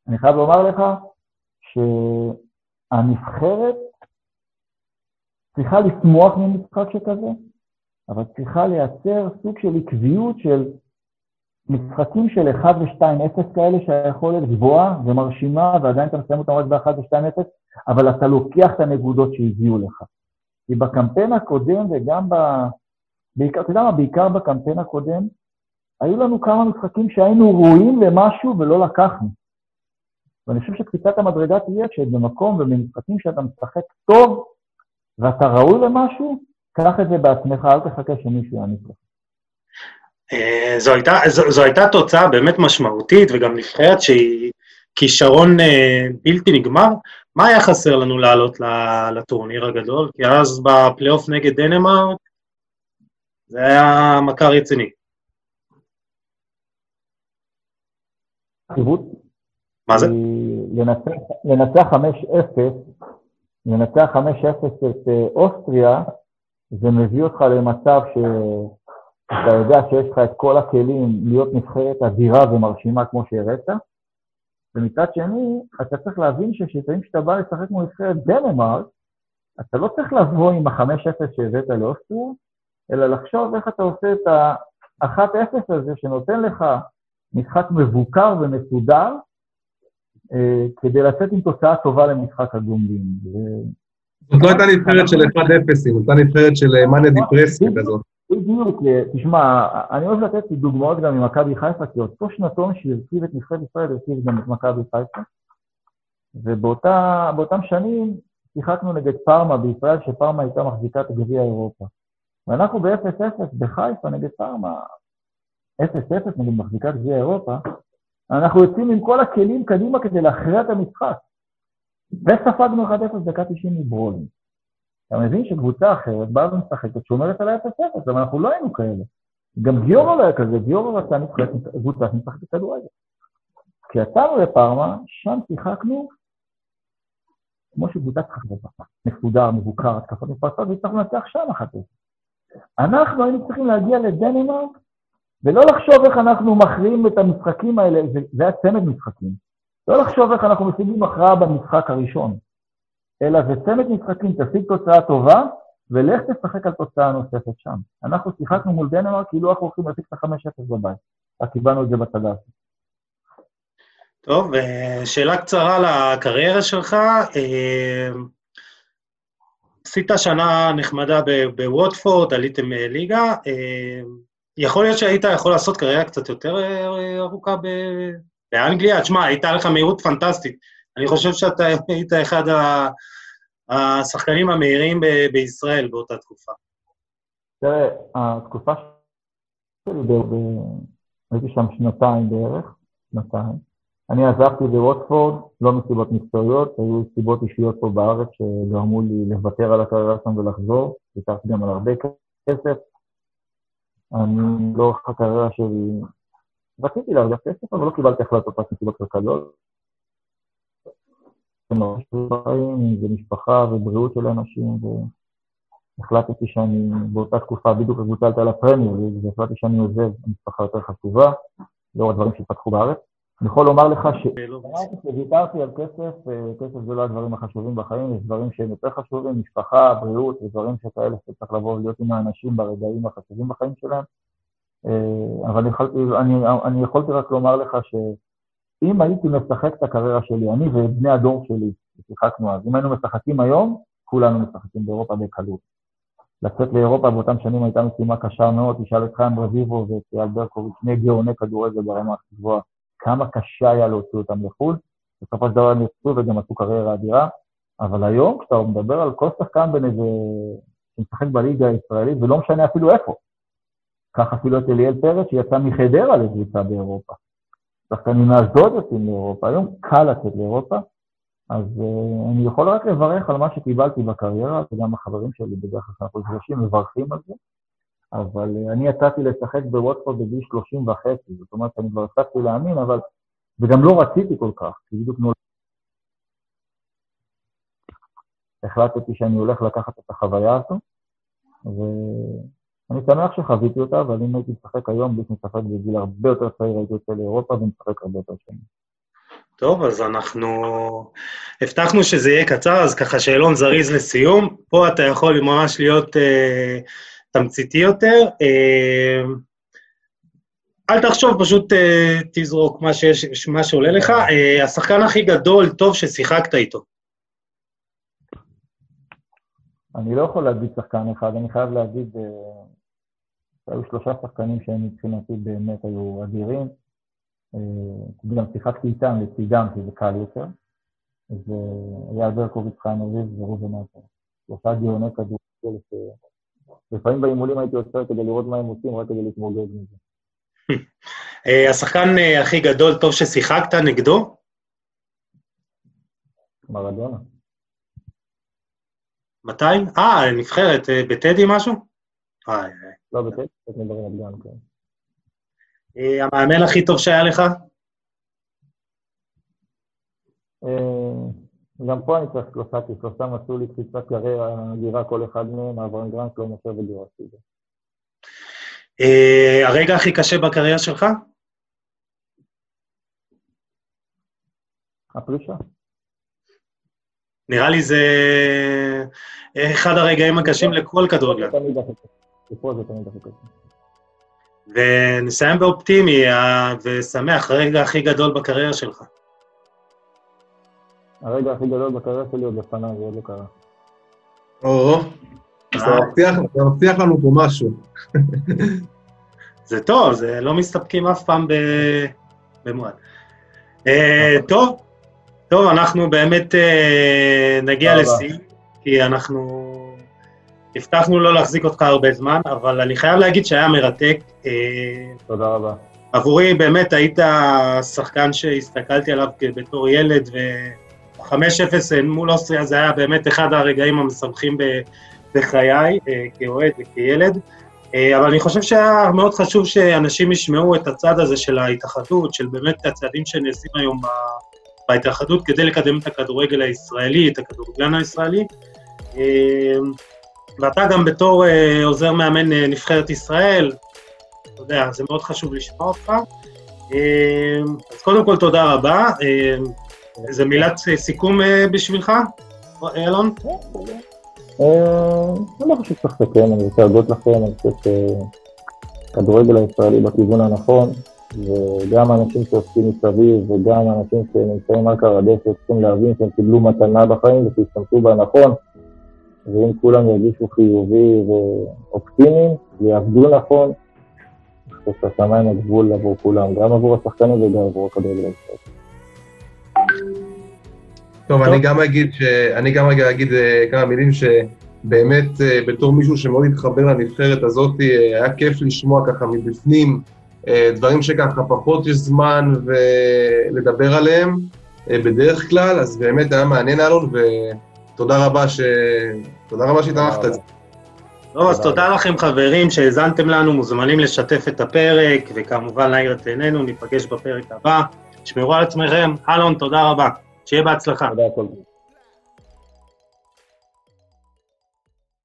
אני חייב לומר לך שהנבחרת צריכה לשמוח ממשחק שכזה, אבל צריכה לייצר סוג של עקביות של משחקים של 1 ו-2-0 כאלה שהיכולת גבוהה ומרשימה, ועדיין אתה מסיים אותם רק ב-1 ו-2-0, אבל אתה לוקח את הנקודות שהביאו לך. כי בקמפיין הקודם וגם ב... בעיקר, אתה יודע מה, בעיקר בקמפיין הקודם, היו לנו כמה משחקים שהיינו ראויים למשהו ולא לקחנו. ואני חושב שקפיצת המדרגה תהיה שבמקום ובמשחקים שאתה משחק טוב ואתה ראוי למשהו, קח את זה בעצמך, אל תחכה שמישהו יעניק לך. אה, זו הייתה, זו, זו הייתה תוצאה באמת משמעותית, וגם נבחרת שהיא כישרון אה, בלתי נגמר. מה היה חסר לנו לעלות לטורניר הגדול? כי אז בפלייאוף נגד דנמרק זה היה מכה רציני. מה זה? לנצח 5-0, לנצח 5-0 את אה, אוסטריה, זה מביא אותך למצב שאתה יודע שיש לך את כל הכלים להיות נבחרת אדירה ומרשימה כמו שהראית, ומצד שני, אתה צריך להבין שכשאתה שאתה בא לשחק מול נבחרת דנמרק, אתה לא צריך לבוא עם ה-5-0 שהבאת לאוסטריה, אלא לחשוב איך אתה עושה את ה-1-0 הזה שנותן לך משחק מבוקר ומסודר, אה, כדי לצאת עם תוצאה טובה למשחק הגומלין. זאת לא הייתה נבחרת של 1-0, זאת הייתה נבחרת של אה, מאניה דיפרסקי כזאת. בדיוק, אה, תשמע, אני אוהב לתת דוגמאות גם ממכבי חיפה, כי אותו שנתון שהרכיב את נבחרת ישראל הרכיב גם את מכבי חיפה, ובאותם שנים שיחקנו נגד פארמה בישראל, שפארמה הייתה מחזיקת גביע אירופה. ואנחנו ב-0-0 בחיפה נגד פארמה, 0-0 נגד מחזיקת גביע אירופה, אנחנו יוצאים עם כל הכלים קדימה כדי להכריע את המשחק. וספגנו 1-0 דקה 90 מברולין. אתה מבין שקבוצה אחרת באה ומשחקת שומרת על ה-0-0, אבל אנחנו לא היינו כאלה. גם גיורו לא היה כזה, גיורו רצה נבחרת קבוצה שמשחקת כדורגל. כשיצאנו לפארמה, שם שיחקנו כמו שקבוצה צריכה להיות מסודר, מבוקר, התקפות מפרצות, והצלחנו לנצח שם אחת. אנחנו היינו צריכים להגיע לדנמרק ולא לחשוב איך אנחנו מכריעים את המשחקים האלה, זה, זה היה צמד משחקים. לא לחשוב איך אנחנו משיגים הכרעה במשחק הראשון, אלא זה צמד משחקים, תשיג תוצאה טובה, ולך תשחק על תוצאה נוספת שם. אנחנו שיחקנו מול דנמרק כאילו אנחנו הולכים להשיג את ה-5-0 בבית. רק קיבלנו את זה בצדה. טוב, אה, שאלה קצרה לקריירה שלך. אה, עשית שנה נחמדה בווטפורד, עליתם אה, ליגה. יכול להיות שהיית יכול לעשות קריירה קצת יותר אה, ארוכה באנגליה? תשמע, הייתה לך מהירות פנטסטית. אני חושב שאתה היית אחד השחקנים המהירים בישראל באותה תקופה. תראה, התקופה שלי, הייתי שם שנתיים בערך, שנתיים. אני עזבתי בווטפורד, לא מסיבות מקצועיות, היו סיבות אישיות פה בארץ שגרמו לי לוותר על הקריירה שם ולחזור, ויתרתי גם על הרבה כסף, אני לאורך הקריירה שלי רציתי להרוויח כסף, אבל לא קיבלתי החלטות רק מסיבות כלכליות. זה משפחה ובריאות של אנשים, והחלטתי שאני באותה תקופה בדיוק הקבוצה עלתה לפרמייר, והחלטתי שאני עוזב, המשפחה יותר חשובה, לאור הדברים שהתפתחו בארץ. אני יכול לומר לך שוויתרתי על כסף, אה, כסף זה לא הדברים החשובים בחיים, יש דברים שהם יותר חשובים, משפחה, בריאות, ודברים שכאלה שצריך לבוא ולהיות עם האנשים ברגעים החשובים בחיים שלהם. אה, אבל יכולתי, אני, אני יכולתי רק לומר לך שאם הייתי משחק את הקריירה שלי, אני ובני הדור שלי, ששיחקנו אז, אם היינו משחקים היום, כולנו משחקים באירופה בקלות. לצאת לאירופה באותם שנים הייתה משימה קשה מאוד, תשאל את חיים רביבו ואת אייל ברקוביץ', שני גאוני כדורגל ברמה הכי גבוהה. כמה קשה היה להוציא אותם לחו"ל. בסופו של דבר הם יצאו וגם עשו קריירה אדירה. אבל היום, כשאתה מדבר על כל שחקן בין איזה... שמשחק בליגה הישראלית, ולא משנה אפילו איפה, קח אפילו את אליאל פרץ שיצא מחדרה לקבוצה באירופה. שחקנים מאשדוד יוצאים לאירופה, היום קל לצאת לאירופה, אז uh, אני יכול רק לברך על מה שקיבלתי בקריירה, וגם החברים שלי בדרך כלל שאנחנו נפגשים מברכים על זה, אבל uh, אני יצאתי לשחק בווטפורד בגיל 30 וחצי, זאת אומרת, אני כבר הפסקתי להאמין, אבל, וגם לא רציתי כל כך, כי בדיוק נולד... החלטתי שאני הולך לקחת את החוויה הזו, ואני שמח שחוויתי אותה, אבל אם הייתי משחק היום, בלי ספק בגיל הרבה יותר צעיר הייתי יוצא לאירופה ומשחק הרבה יותר שנים. טוב, אז אנחנו הבטחנו שזה יהיה קצר, אז ככה שאלון זריז לסיום. פה אתה יכול ממש להיות אה, תמציתי יותר. אה, אל תחשוב, פשוט אה, תזרוק מה, שיש, מה שעולה לך. אה, השחקן הכי גדול, טוב ששיחקת איתו. אני לא יכול להגיד שחקן אחד, אני חייב להגיד, היו שלושה שחקנים שהם מבחינתי באמת היו אדירים. גם שיחקתי איתם לצידם, כי זה קל יותר. זה היה ברקוביץ, חיים אביב וראובן עטר. שלושה דיוני כדורגל שלפעמים באימונים הייתי עוצר כדי לראות מה הם עושים, רק כדי להתמוגג מזה. *laughs* אה, השחקן הכי גדול, טוב ששיחקת נגדו? מרדונה. מתי? אה, נבחרת, אה, בטדי משהו? אה, לא, בטדי, בטדי ברמת גן, כן. אה, המאמן הכי טוב שהיה לך? גם פה אני צריך שלושה, כי שלושה מצאו לי קפיצת קריירה, גירה כל אחד מהם, אברהם גרנט, לא משה ודירסידה. הרגע הכי קשה בקריירה שלך? הפרישה. נראה לי זה אחד הרגעים הקשים לכל כדורגל. ונסיים באופטימי ושמח, הרגע הכי גדול בקריירה שלך. הרגע הכי גדול בקריירה שלי עוד לפניי, זה עוד לא קרה. או, אז אתה מבטיח לנו פה משהו. זה טוב, זה לא מסתפקים אף פעם במועד. אה, טוב, טוב, אנחנו באמת אה, נגיע לסיום, כי אנחנו הבטחנו לא להחזיק אותך הרבה זמן, אבל אני חייב להגיד שהיה מרתק. אה, תודה רבה. עבורי באמת היית שחקן שהסתכלתי עליו בתור ילד, ו-5-0 מול אוסטריה זה היה באמת אחד הרגעים המשמחים בחיי, אה, כאוהד וכילד. אה, אבל אני חושב שהיה מאוד חשוב שאנשים ישמעו את הצד הזה של ההתאחדות, של באמת הצעדים שנעשים היום בהתאחדות כדי לקדם את הכדורגל הישראלי, את הכדורגלן הישראלי. ואתה גם בתור אה, עוזר מאמן אה, נבחרת ישראל, אתה יודע, זה מאוד חשוב לשמוע אותך. אה, אז קודם כל, תודה רבה. אה, איזה מילת סיכום אה, בשבילך, אלון? אה, אני לא חושב שצריך לסכם, אני רוצה להודות לכם, אני חושב שהכדורגל הישראלי בכיוון הנכון, וגם האנשים שעוסקים מסביב וגם האנשים שנמצאים על קר הדשא צריכים להבין שהם קיבלו מתנה בחיים ושישתמשו בה נכון. ואם כולם ירגישו חיובי ואופטימיים ויעבדו נכון, אני חושב שהשמיים הגבול עבור כולם, גם עבור השחקנים וגם עבור הכדורגל הישראלי. טוב, אני גם אגיד, ש... אני גם רגע אגיד אה, כמה מילים שבאמת אה, בתור מישהו שמאוד התחבר לנבחרת הזאת, אה, היה כיף לשמוע ככה מבפנים דברים שככה פחות יש זמן ולדבר עליהם בדרך כלל, אז באמת היה מעניין אלון, ו... תודה רבה ש... תודה רבה שהתארחת את זה. טוב, אז תודה לכם חברים שהאזנתם לנו, מוזמנים לשתף את הפרק, וכמובן להעיר את עינינו, ניפגש בפרק הבא. תשמרו על עצמכם. אלון, תודה רבה. שיהיה בהצלחה. תודה, כל